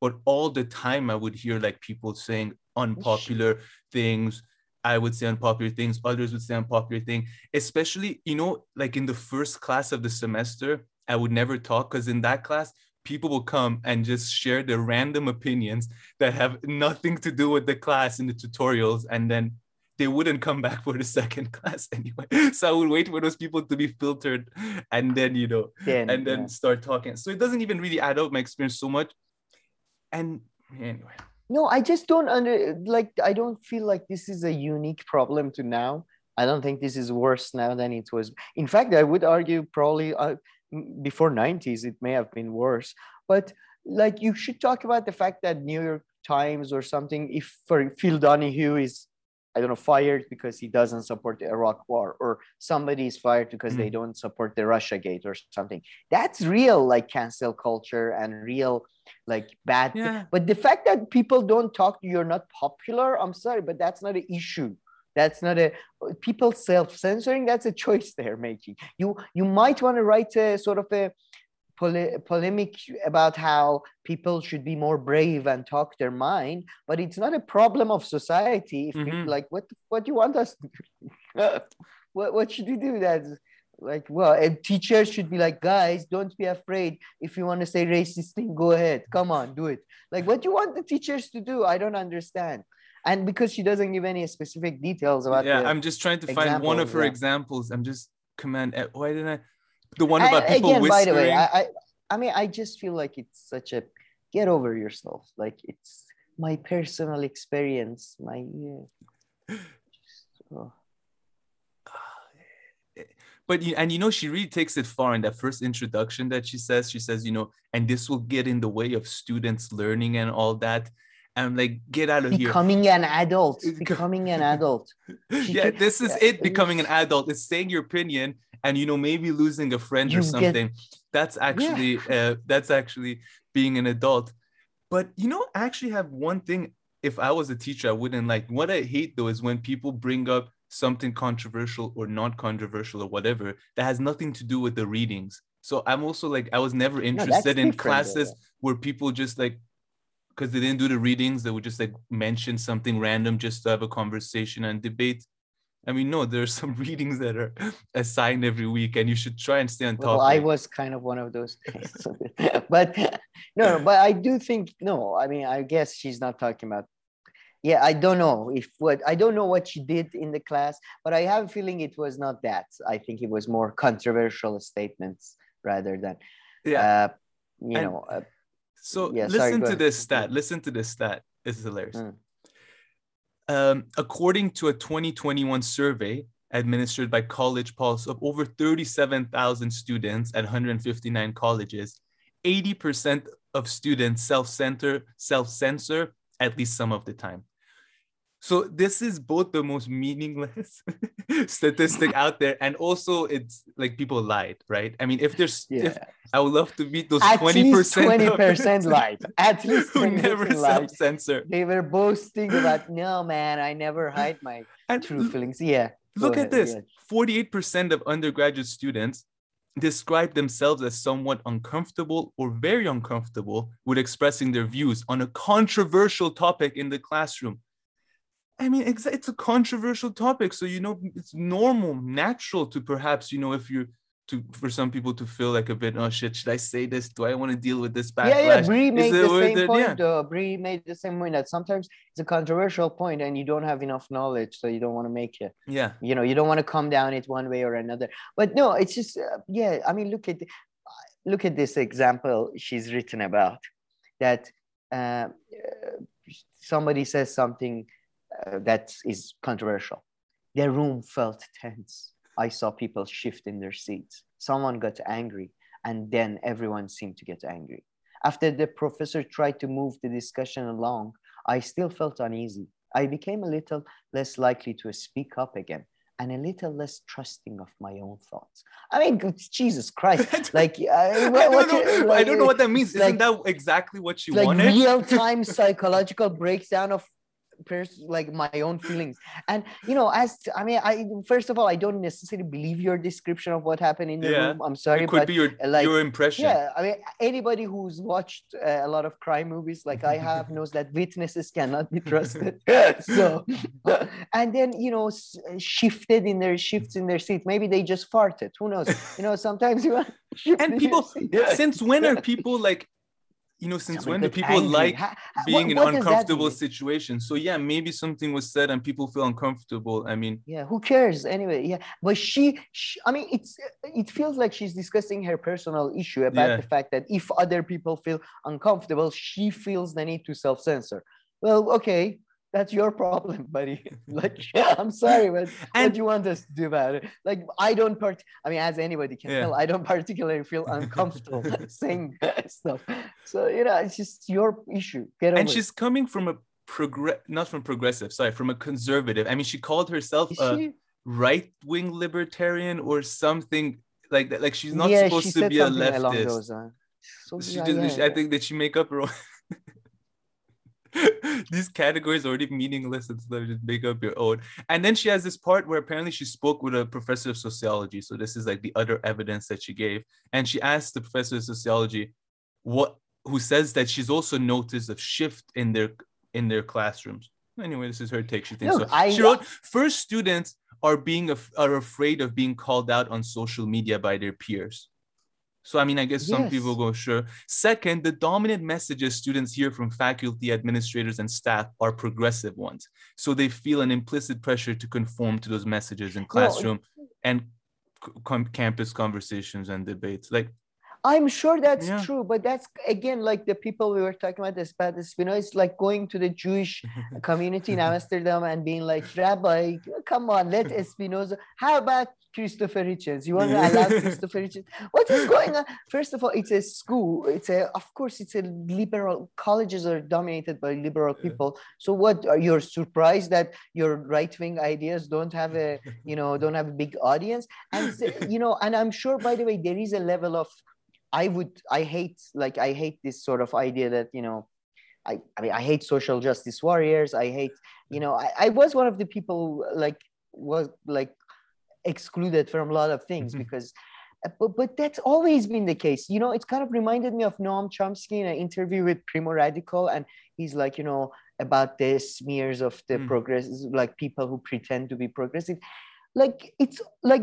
But all the time, I would hear like people saying unpopular things. I would say unpopular things. Others would say unpopular thing. Especially, you know, like in the first class of the semester, I would never talk because in that class, people will come and just share their random opinions that have nothing to do with the class in the tutorials. And then they wouldn't come back for the second class anyway. So I would wait for those people to be filtered and then, you know, then, and then yeah. start talking. So it doesn't even really add up my experience so much. And anyway. No, I just don't under like I don't feel like this is a unique problem to now. I don't think this is worse now than it was. In fact, I would argue probably uh, before 90s it may have been worse. But like you should talk about the fact that New York Times or something, if for Phil Donahue is I don't know, fired because he doesn't support the Iraq war, or somebody is fired because mm. they don't support the Russia gate or something. That's real, like cancel culture and real, like bad. Yeah. But the fact that people don't talk, you're not popular. I'm sorry, but that's not an issue. That's not a people self censoring. That's a choice they're making. You you might want to write a sort of a pole- polemic about how people should be more brave and talk their mind, but it's not a problem of society. If mm-hmm. people like, what what do you want us? what what should we do? That like, well, a teacher should be like, guys, don't be afraid. If you want to say racist thing, go ahead. Come on, do it. Like, what do you want the teachers to do? I don't understand and because she doesn't give any specific details about yeah i'm just trying to find one of her examples i'm just command eh, why didn't i the one about I, people again, whispering. by the way, I, I, I mean, I just feel like it's such a get over yourself. Like it's my personal experience. My yeah. Oh. But and you know she really takes it far in that first introduction that she says. She says, you know, and this will get in the way of students learning and all that. And like, get out of becoming here. Becoming an adult. Becoming an adult. yeah, this is it. Becoming an adult. It's saying your opinion and you know maybe losing a friend you or something get... that's actually yeah. uh, that's actually being an adult but you know I actually have one thing if i was a teacher i wouldn't like what i hate though is when people bring up something controversial or not controversial or whatever that has nothing to do with the readings so i'm also like i was never interested no, in classes though. where people just like because they didn't do the readings they would just like mention something random just to have a conversation and debate I mean, no, there's some readings that are assigned every week, and you should try and stay on top. Well, I was kind of one of those, but no, but I do think no. I mean, I guess she's not talking about. Yeah, I don't know if what I don't know what she did in the class, but I have a feeling it was not that. I think it was more controversial statements rather than, yeah, uh, you and know. Uh, so yeah, listen sorry, to this stat. Listen to this stat. It's hilarious. Mm. Um, according to a 2021 survey administered by College Pulse of over 37,000 students at 159 colleges, 80% of students self-censor, self-censor at least some of the time. So this is both the most meaningless statistic out there, and also it's like people lied, right? I mean, if there's, yeah. if, I would love to meet those twenty percent, twenty percent lied, at least who never self-censor. They were boasting about, no man, I never hide my and true feelings. Yeah. Look at this: forty-eight percent of undergraduate students describe themselves as somewhat uncomfortable or very uncomfortable with expressing their views on a controversial topic in the classroom. I mean, it's, it's a controversial topic. So, you know, it's normal, natural to perhaps, you know, if you're to for some people to feel like a bit, oh shit, should I say this? Do I want to deal with this backlash? Yeah, yeah. Bree made the same that, point. Yeah. Uh, Bree made the same point that sometimes it's a controversial point and you don't have enough knowledge, so you don't want to make it. Yeah. You know, you don't want to come down it one way or another. But no, it's just uh, yeah. I mean, look at look at this example she's written about that uh, somebody says something uh, that is controversial. The room felt tense. I saw people shift in their seats. Someone got angry, and then everyone seemed to get angry. After the professor tried to move the discussion along, I still felt uneasy. I became a little less likely to speak up again and a little less trusting of my own thoughts. I mean, Jesus Christ! Like, uh, I, don't know, like, I don't know what that means. Isn't that exactly what you like wanted? Real time psychological breakdown of pers- like my own feelings. And you know as i mean i first of all i don't necessarily believe your description of what happened in the yeah. room. I'm sorry it could but be your, like, your impression. yeah i mean anybody who's watched uh, a lot of crime movies like i have knows that witnesses cannot be trusted. So and then you know shifted in their shifts in their seat. Maybe they just farted. Who knows? You know sometimes you and people since when are people like you know, since when do people angry. like how, being what, in uncomfortable situations? So yeah, maybe something was said and people feel uncomfortable. I mean, yeah, who cares anyway? Yeah, but she, she I mean, it's it feels like she's discussing her personal issue about yeah. the fact that if other people feel uncomfortable, she feels the need to self-censor. Well, okay, that's your problem, buddy. like, I'm sorry, but and, what do you want us to do about it? Like, I don't part. I mean, as anybody can yeah. tell, I don't particularly feel uncomfortable saying stuff. So you know, it's just your issue. Get and she's it. coming from a progress, not from progressive, sorry, from a conservative. I mean, she called herself Is a she? right-wing libertarian or something like that. Like she's not yeah, supposed she to be a leftist. So, she just, yeah, I think that she make up her own. these categories are already meaningless and so just make up your own. And then she has this part where apparently she spoke with a professor of sociology. So this is like the other evidence that she gave. And she asked the professor of sociology what who says that she's also noticed a shift in their in their classrooms. Anyway this is her take. She thinks Look, so. I, she wrote first students are being af- are afraid of being called out on social media by their peers so, I mean, I guess some yes. people go, sure. Second, the dominant messages students hear from faculty, administrators, and staff are progressive ones. So they feel an implicit pressure to conform to those messages in classroom well, and campus conversations and debates. Like, I'm sure that's yeah. true, but that's again like the people we were talking about this about this, you know, it's like going to the Jewish community in Amsterdam and being like, Rabbi, come on, let Spinoza. How about Christopher Hitchens? You want to allow Christopher Hitchens? What is going on? First of all, it's a school. It's a, of course, it's a liberal. Colleges are dominated by liberal people. So what? Are you surprised that your right wing ideas don't have a, you know, don't have a big audience? And you know, and I'm sure, by the way, there is a level of I would I hate like I hate this sort of idea that you know I I mean I hate social justice warriors I hate you know I, I was one of the people like was like excluded from a lot of things mm-hmm. because uh, but, but that's always been the case you know it's kind of reminded me of Noam Chomsky in an interview with Primo Radical and he's like you know about the smears of the mm. progress like people who pretend to be progressive like it's like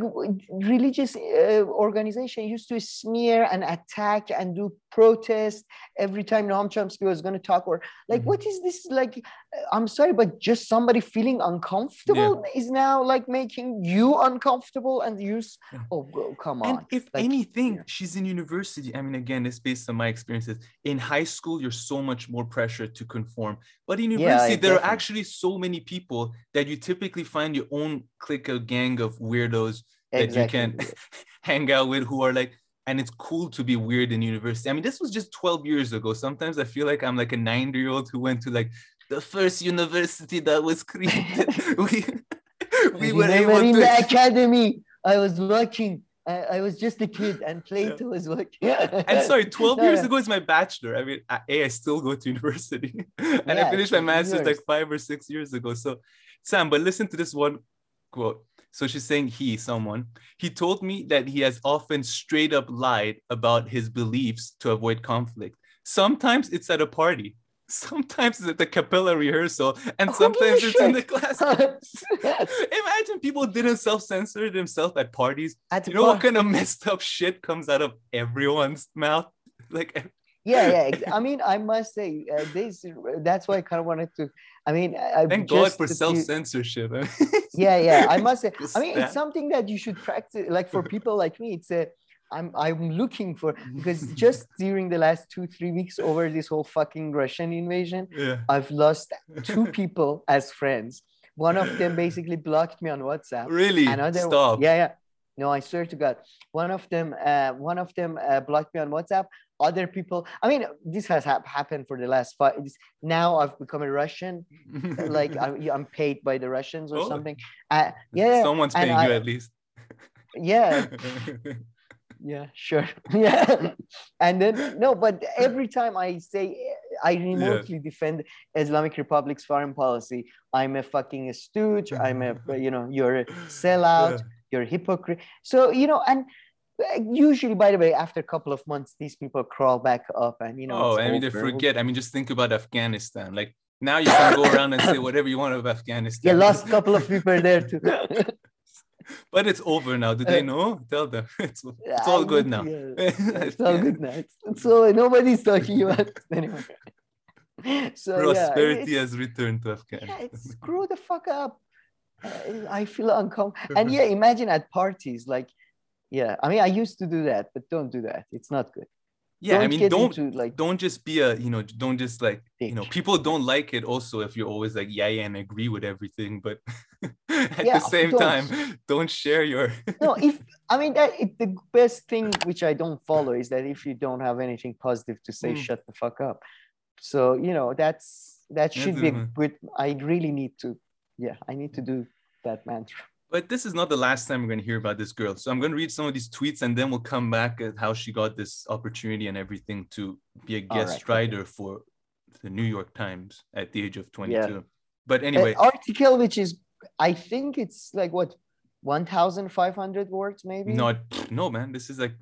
religious uh, organization used to smear and attack and do protest every time Noam Chomsky was going to talk or like mm-hmm. what is this like I'm sorry but just somebody feeling uncomfortable yeah. is now like making you uncomfortable and you yeah. oh come on and if like, anything yeah. she's in university I mean again it's based on my experiences in high school you're so much more pressure to conform but in university there definitely. are actually so many people that you typically find your own clique of gang of weirdos exactly. that you can hang out with who are like and it's cool to be weird in university. I mean, this was just 12 years ago. Sometimes I feel like I'm like a nine-year-old who went to like the first university that was created. we we were able in to... the academy. I was working. I, I, was just a kid, and Plato yeah. was working. Yeah. And sorry, 12 no, years ago is my bachelor. I mean, I, a I still go to university, and yeah, I finished my master's like five or six years ago. So, Sam, but listen to this one quote. So she's saying he, someone, he told me that he has often straight up lied about his beliefs to avoid conflict. Sometimes it's at a party, sometimes it's at the capella rehearsal, and sometimes it's in the class. Imagine people didn't self censor themselves at parties. At you know what kind of messed up shit comes out of everyone's mouth? Like, yeah, yeah. I mean, I must say, uh, this. That's why I kind of wanted to. I mean, I thank God for self censorship. yeah, yeah. I must say. I mean, it's something that you should practice. Like for people like me, it's a. I'm I'm looking for because just during the last two three weeks over this whole fucking Russian invasion, yeah. I've lost two people as friends. One of them basically blocked me on WhatsApp. Really? Another, Stop. Yeah, yeah. No, I swear to God. One of them, uh, one of them uh, blocked me on WhatsApp other people i mean this has ha- happened for the last five now i've become a russian like I'm, I'm, paid by the russians or oh. something uh, yeah someone's paying I, you at least yeah yeah sure. Yeah. And then no but every time i say i remotely yeah. defend islamic republic's foreign policy. I'm a fucking stooge. I'm a you know you're a sellout yeah. you're a hypocrite. So you know and uh, usually by the way after a couple of months these people crawl back up and you know oh i mean they forget. I mean just think about afghanistan. Like now you can go around and say whatever you want of afghanistan. Yeah lost a couple of people there too but it's over now do they uh, know? Tell them. It's, it's all good now. it's all good now. It's, so nobody's talking about it anymore. So prosperity yeah, has returned to afghanistan. Yeah, screw the fuck up. I feel uncomfortable. And yeah, imagine at parties, like yeah i mean i used to do that but don't do that. It's not good yeah don't i mean don't into, like don't just be a you know don't just like you know people don't like it also if you're always like yeah yeah and agree with everything but at Yeah, the same don't. time don't share your no if i mean that it, the best thing which i don't follow is that if you don't have anything positive to say Mm. shut the fuck up so you know that's that should be That's, uh, good i really need to yeah i need to do that mantra but this is not the last time we're going to hear about this girl. So i'm going to read some of these tweets and then we'll come back at how she got this opportunity and everything to be a guest right, okay. writer for the new york times at the age of 22 but anyway. An article which is i think it's like what 1500 words maybe? Not no man. This is like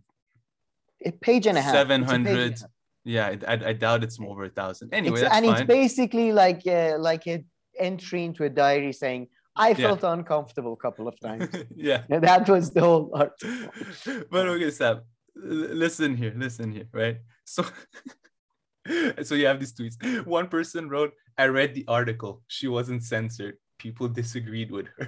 a page and a half. It's a page and a 700 yeah I, I, doubt it's more over a thousand. Anyway It's- that's and fine. it's basically like uh, like an entry into a diary saying i Yeah. felt uncomfortable a couple of times yeah And that was the whole article but okay, Sam, listen here, listen here, right? So, so you have these tweets. One person wrote, "I read the article. She wasn't censored. People disagreed with her."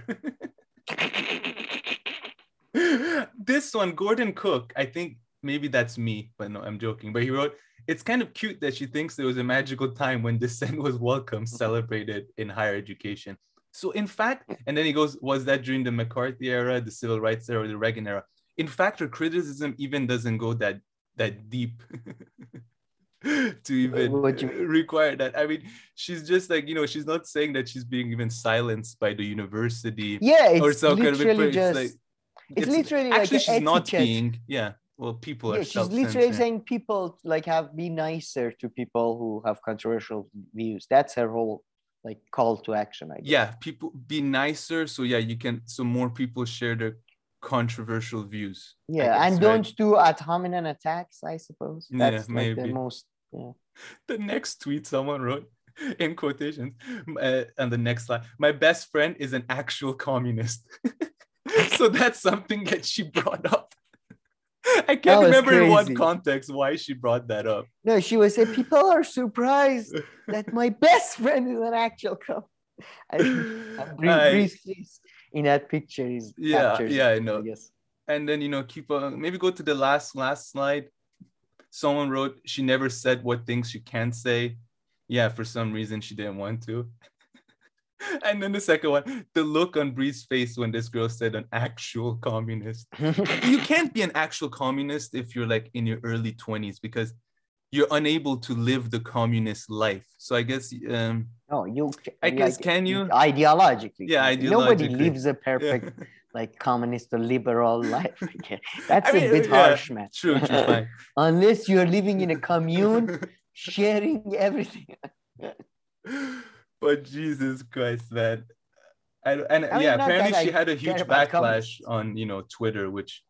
this one, Gordon Cook, I think maybe that's me, but no, I'm joking. But he wrote, "It's kind of cute that she thinks there was a magical time when dissent was welcome, celebrated in higher education." So, in fact, and then he goes, "Was that during the McCarthy era, the civil rights era, or the Reagan era?" in fact her criticism even doesn't go that that deep to even require that. I mean she's just like you know she's not saying that she's being even silenced by the university yeah it's or some kind of literally it's just like it's, literally actually an she's not being yeah well people yeah, are she's literally saying people like have be nicer to people who have controversial views. That's her whole like call to action I guess. yeah people be nicer so yeah you can so more people share their controversial views yeah guess, and right? don't do ad hominem attacks i suppose Yeah, that's like the maybe. most yeah the next tweet someone wrote in quotations uh, and the next slide my best friend is an actual communist so that's something that she brought up i can't remember in what context why she brought that up. No she was saying people are surprised that my best friend is an actual com I, I- in that picture is Yeah, yeah, I know. Yes. and then you know keep on maybe go to the last last slide. Someone wrote she never said what things she can't say. Yeah for some reason she didn't want to and then the second one the look on Bree's face when this girl said an actual communist you can't be an actual communist if you're like in your early 20s because you're unable to live the communist life so i guess um no, you. I guess, like, can you? Ideologically. Yeah, Nobody lives a perfect, like, communist or liberal life. That's I mean, a bit yeah, harsh, man. true true fine Unless you're living in a commune, sharing everything. But Jesus Christ, man. I, and I mean, yeah, apparently she I had a huge backlash on you know Twitter, which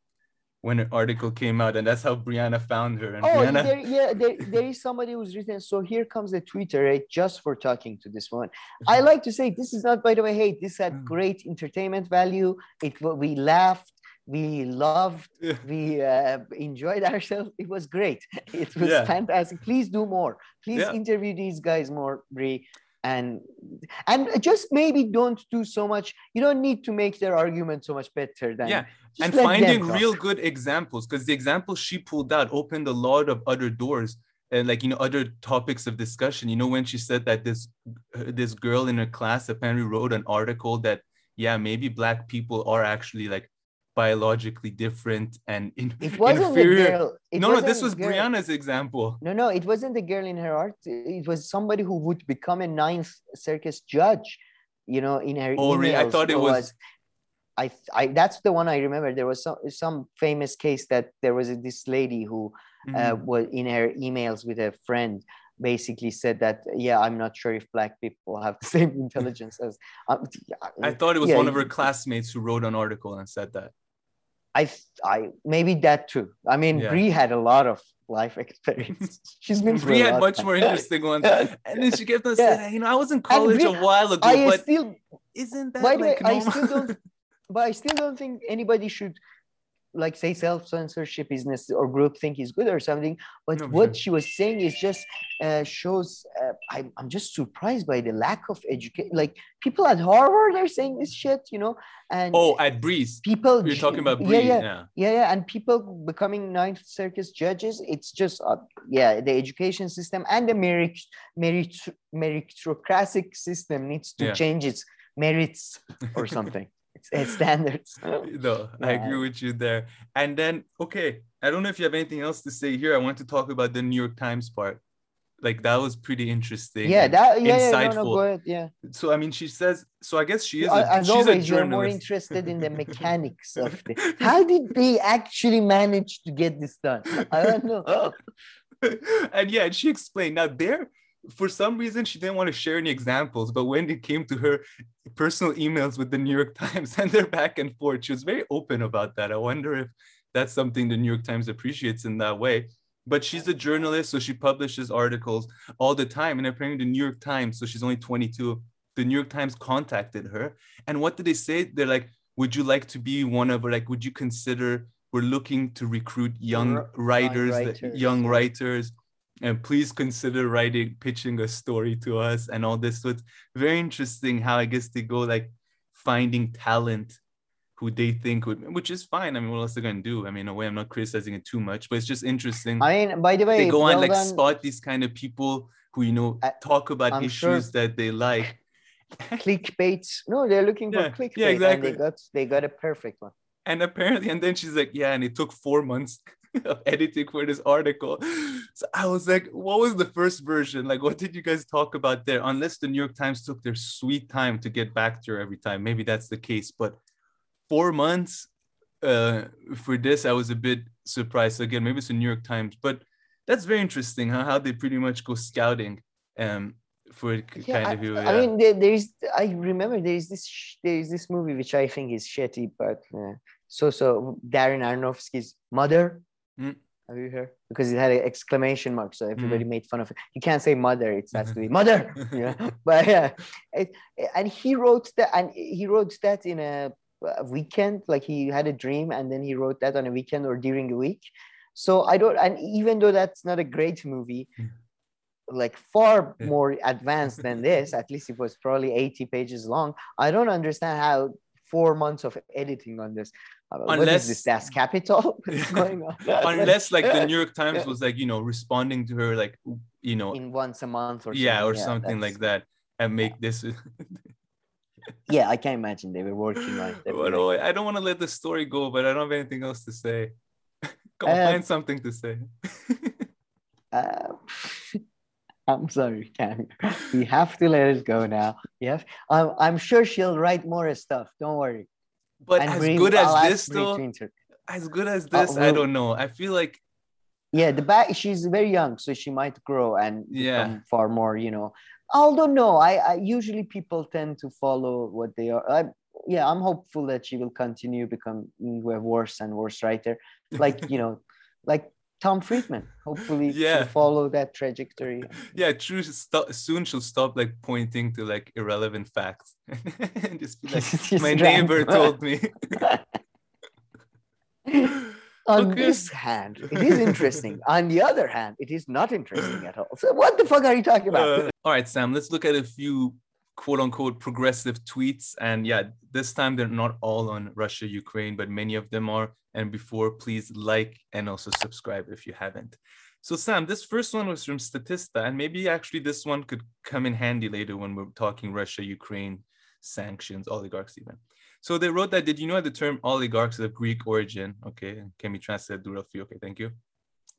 when an article came out, and that's how Briahna found her. And Oh, Briahna, there, yeah, there, there is somebody who's written. So here comes the Twitter right, just for talking to this woman. I like to say this is not, by the way, hey, this had Mm. great entertainment value. It we laughed, we loved, we uh, enjoyed ourselves. It was great. It was Yeah. fantastic. Please do more. Please Yeah. interview these guys more, Brie. And and just maybe don't do so much. You don't need to make their argument so much better than Yeah, and finding real good examples because the examples she pulled out opened a lot of other doors and like you know other topics of discussion you know when she said that this this girl in her class apparently wrote an article that yeah maybe black people are actually like biologically different and in, It wasn't inferior the girl. it no no this wasn't girl. Briahna's example No, no, it wasn't the girl in her art. It was somebody who would become a ninth circuit judge, you know, in her Oh, really? I thought it was- I, I, that's the one I remember. There was some some famous case that there was a, this lady who Mhm. uh, was in her emails with a friend basically said that yeah i'm not sure if black people have the same intelligence as um, i thought it was yeah, one of her classmates who wrote an article and said that I, I maybe that too. I mean, Yeah. Brie had a lot of life experience. She's been through Brie a had much more interesting ones and then she kept on Yeah. saying you know i was in college Brie- a while ago I but still isn't that by the way, like I still don't, but I still don't think anybody should like say self censorship is necessary or group think is good or something. But No, what sure. she was saying is just uh, shows. Uh, I, I'm just surprised by the lack of education. Like people at Harvard are saying this shit, you know, and Oh, at Breeze. people. You're talking about yeah, Breeze. yeah, yeah. yeah, yeah, and people becoming Ninth Circuit judges. It's just, uh, yeah, the education system and the merit, merit, meritocratic system needs to Yeah. change its merits or something. standards. No, I agree with you there. And then, okay, I don't know if you have anything else to say here. I want to talk about the New York Times part. Like that was pretty interesting. Yeah, that yeah, yeah, no, no, insightful. go ahead. Yeah. So I mean, she says. So I guess she is. A, As she's always, a you're more interested in the mechanics of the. How did they actually manage to get this done? I don't know. Oh. and yeah, she explained. Now there, for some reason, she didn't want to share any examples. But when it came to her personal emails with the New York Times and their back and forth, she was very open about that. I wonder if that's something the New York Times appreciates in that way. But she's a journalist, so she publishes articles all the time. And apparently, the New York Times, so she's only 22, the New York Times contacted her. And what did they say? They're like, Would you like to be one of, or like, would you consider we're looking to recruit young writers, that- writers, young writers, and please consider writing, pitching a story to us and all this. So it's very interesting how I guess they go like finding talent who they think would, which is fine. I mean, what else they're they gonna do? I mean, in a way, I'm not criticizing it too much, but it's just interesting. I mean, by the way, they go on like done. spot these kind of people who you know talk about I'm issues sure- that they like. clickbait. No, they're looking for Yeah, clickbait, yeah, exactly. they got they got a perfect one. And apparently, and then she's like, yeah, and it took four months editing for this article. So I was like, what was the first version? Like, what did you guys talk about there? Unless the New York Times took their sweet time to get back to her every time. Maybe that's the case. But four months uh, for this, I was a bit surprised. Again, maybe it's the New York Times, but that's very interesting, huh? How they pretty much go scouting um, for Yeah, kind I, of you. I mean, there, there's. I remember there's this sh- there's this movie which I think is shitty, but uh, so so Darren Aronofsky's Mother. Mm. Have you heard? Because it had an exclamation mark, so everybody Mm. made fun of it. You can't say mother; it's has to be mother. yeah, but yeah, it, and he wrote that, and he wrote that in a, a weekend. Like he had a dream, and then he wrote that on a weekend or during a week. So I don't, and even though that's not a great movie, Mm. like far Yeah. more advanced than this, at least it was probably 80 pages long. I don't understand how four months of editing on this. Uh, Unless- this? Das Kapital? Going on? Unless like the New York Times was like, you know, responding to her like, you know, in once a month or yeah, or something. something like that, and make this. Yeah, I can't imagine they were working on it. They'd like, I don't want to let the story go, but I don't have anything else to say. Go Uh, find something to say. Uh, I'm sorry, Kam. We have to let it go now. Yes, I'm, I'm sure she'll write more stuff. Don't worry. But as good as this, though, as good as this, I don't know. I feel like yeah, the back. She's very young, so she might grow and Yeah. become far more. You know, although no, I, I usually people tend to follow what they are. I, yeah, I'm hopeful that she will continue become a worse and worse writer, like you know, like Tom Friedman. Hopefully, Yeah. she'll follow that trajectory. yeah, true. St- soon she'll stop like pointing to like irrelevant facts and just be like, my neighbor told me. On Okay. this hand, it is interesting. On the other hand, it is not interesting at all. So, what the fuck are you talking about? Uh, all right, Sam, let's look at a few quote unquote progressive tweets. And yeah, this time they're not all on Russia, Ukraine, but many of them are. And before, please like and also subscribe if you haven't. So, Sam, this first one was from Statista, and maybe actually this one could come in handy later when we're talking Russia, Ukraine, sanctions, oligarchs, even. So they wrote that, did you know the term oligarchs is of Greek origin? Okay, can be translated Duralfi. Okay, thank you.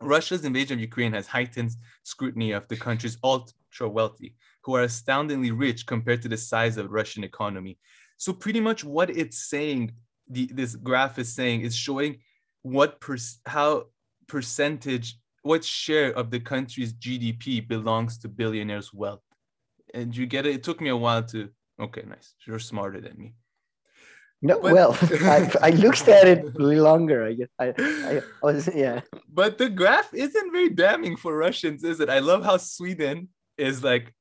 Russia's invasion of Ukraine has heightened scrutiny of the country's ultra wealthy, who are astoundingly rich compared to the size of the Russian economy. So pretty much what it's saying, the, this graph is saying, is showing what per, how percentage, what share of the country's GDP belongs to billionaires' wealth. And you get it? It took me a while to. Okay, nice. You're smarter than me. No, But- well, I, I looked at it longer. I guess I, I was, yeah. But the graph isn't very damning for Russians, is it? I love how Sweden is like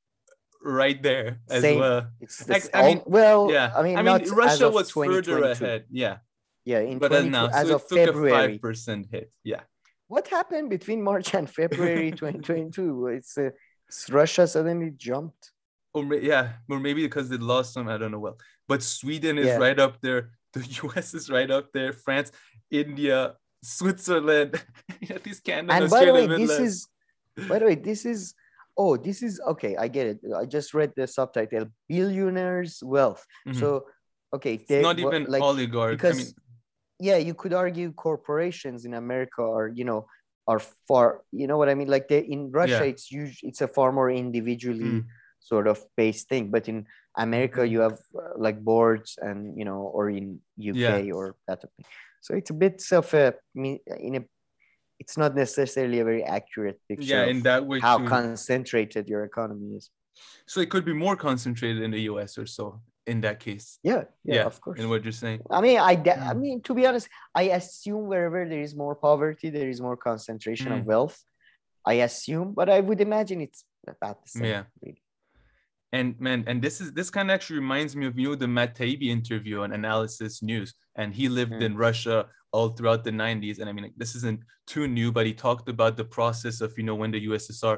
right there as Same. well. It's Like, I mean, well, Yeah, I mean, I mean, Russia was further 2022. ahead. Yeah, Yeah, in but 22 as now, as so of it took a February. five percent hit. Yeah. What happened between March and February 2022? It's, uh, it's Russia suddenly jumped. Or yeah, or maybe because they lost some, I don't know well. But Sweden is Yeah. right up there. The US is right up there. France, India, Switzerland, at least Canada. and by the way, this is by the way, this is oh, this is okay. I get it. I just read the subtitle: billionaires' wealth. Mhm. So okay, they not even like oligarchs. I because mean, yeah, you could argue corporations in America are you know are far you know what I mean. Like they in Russia, Yeah. it's usually it's a far more individually Mm. sort of based thing, but in America, Mm. you have uh, like boards and you know, or in UK Yeah. or that type of thing. So it's a bit of a me- in a. It's not necessarily a very accurate picture. yeah, in that way how too. concentrated your economy is. so it could be more concentrated in the US or so in that case. Yeah, yeah, of course. In what you're saying. I mean, I, de- I Mm. mean, to be honest, I assume wherever there is more poverty, there is more concentration of Mm. wealth. I assume, but I would imagine it's about the same. Yeah. really. And man, and this is this kind of actually reminds me of you know the Matt Taibbi interview on Analysis News, and he lived Mm. in Russia all throughout the 90s. And I mean, like, this isn't too new, but he talked about the process of you know when the USSR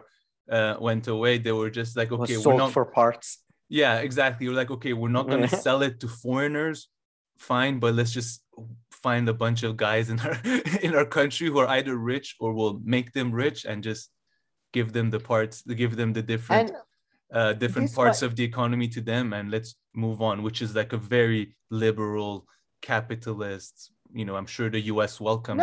uh, went away, they were just like, It was okay, we're not for parts. Yeah, exactly. We're like, okay, we're not gonna sell it to foreigners, fine, but let's just find a bunch of guys in our in our country who are either rich or we'll make them rich and just give them the parts, give them the different And uh, different this parts might- of the economy to them, and let's move on, which is like a very liberal capitalist. You know, I'm sure the U.S. welcomes.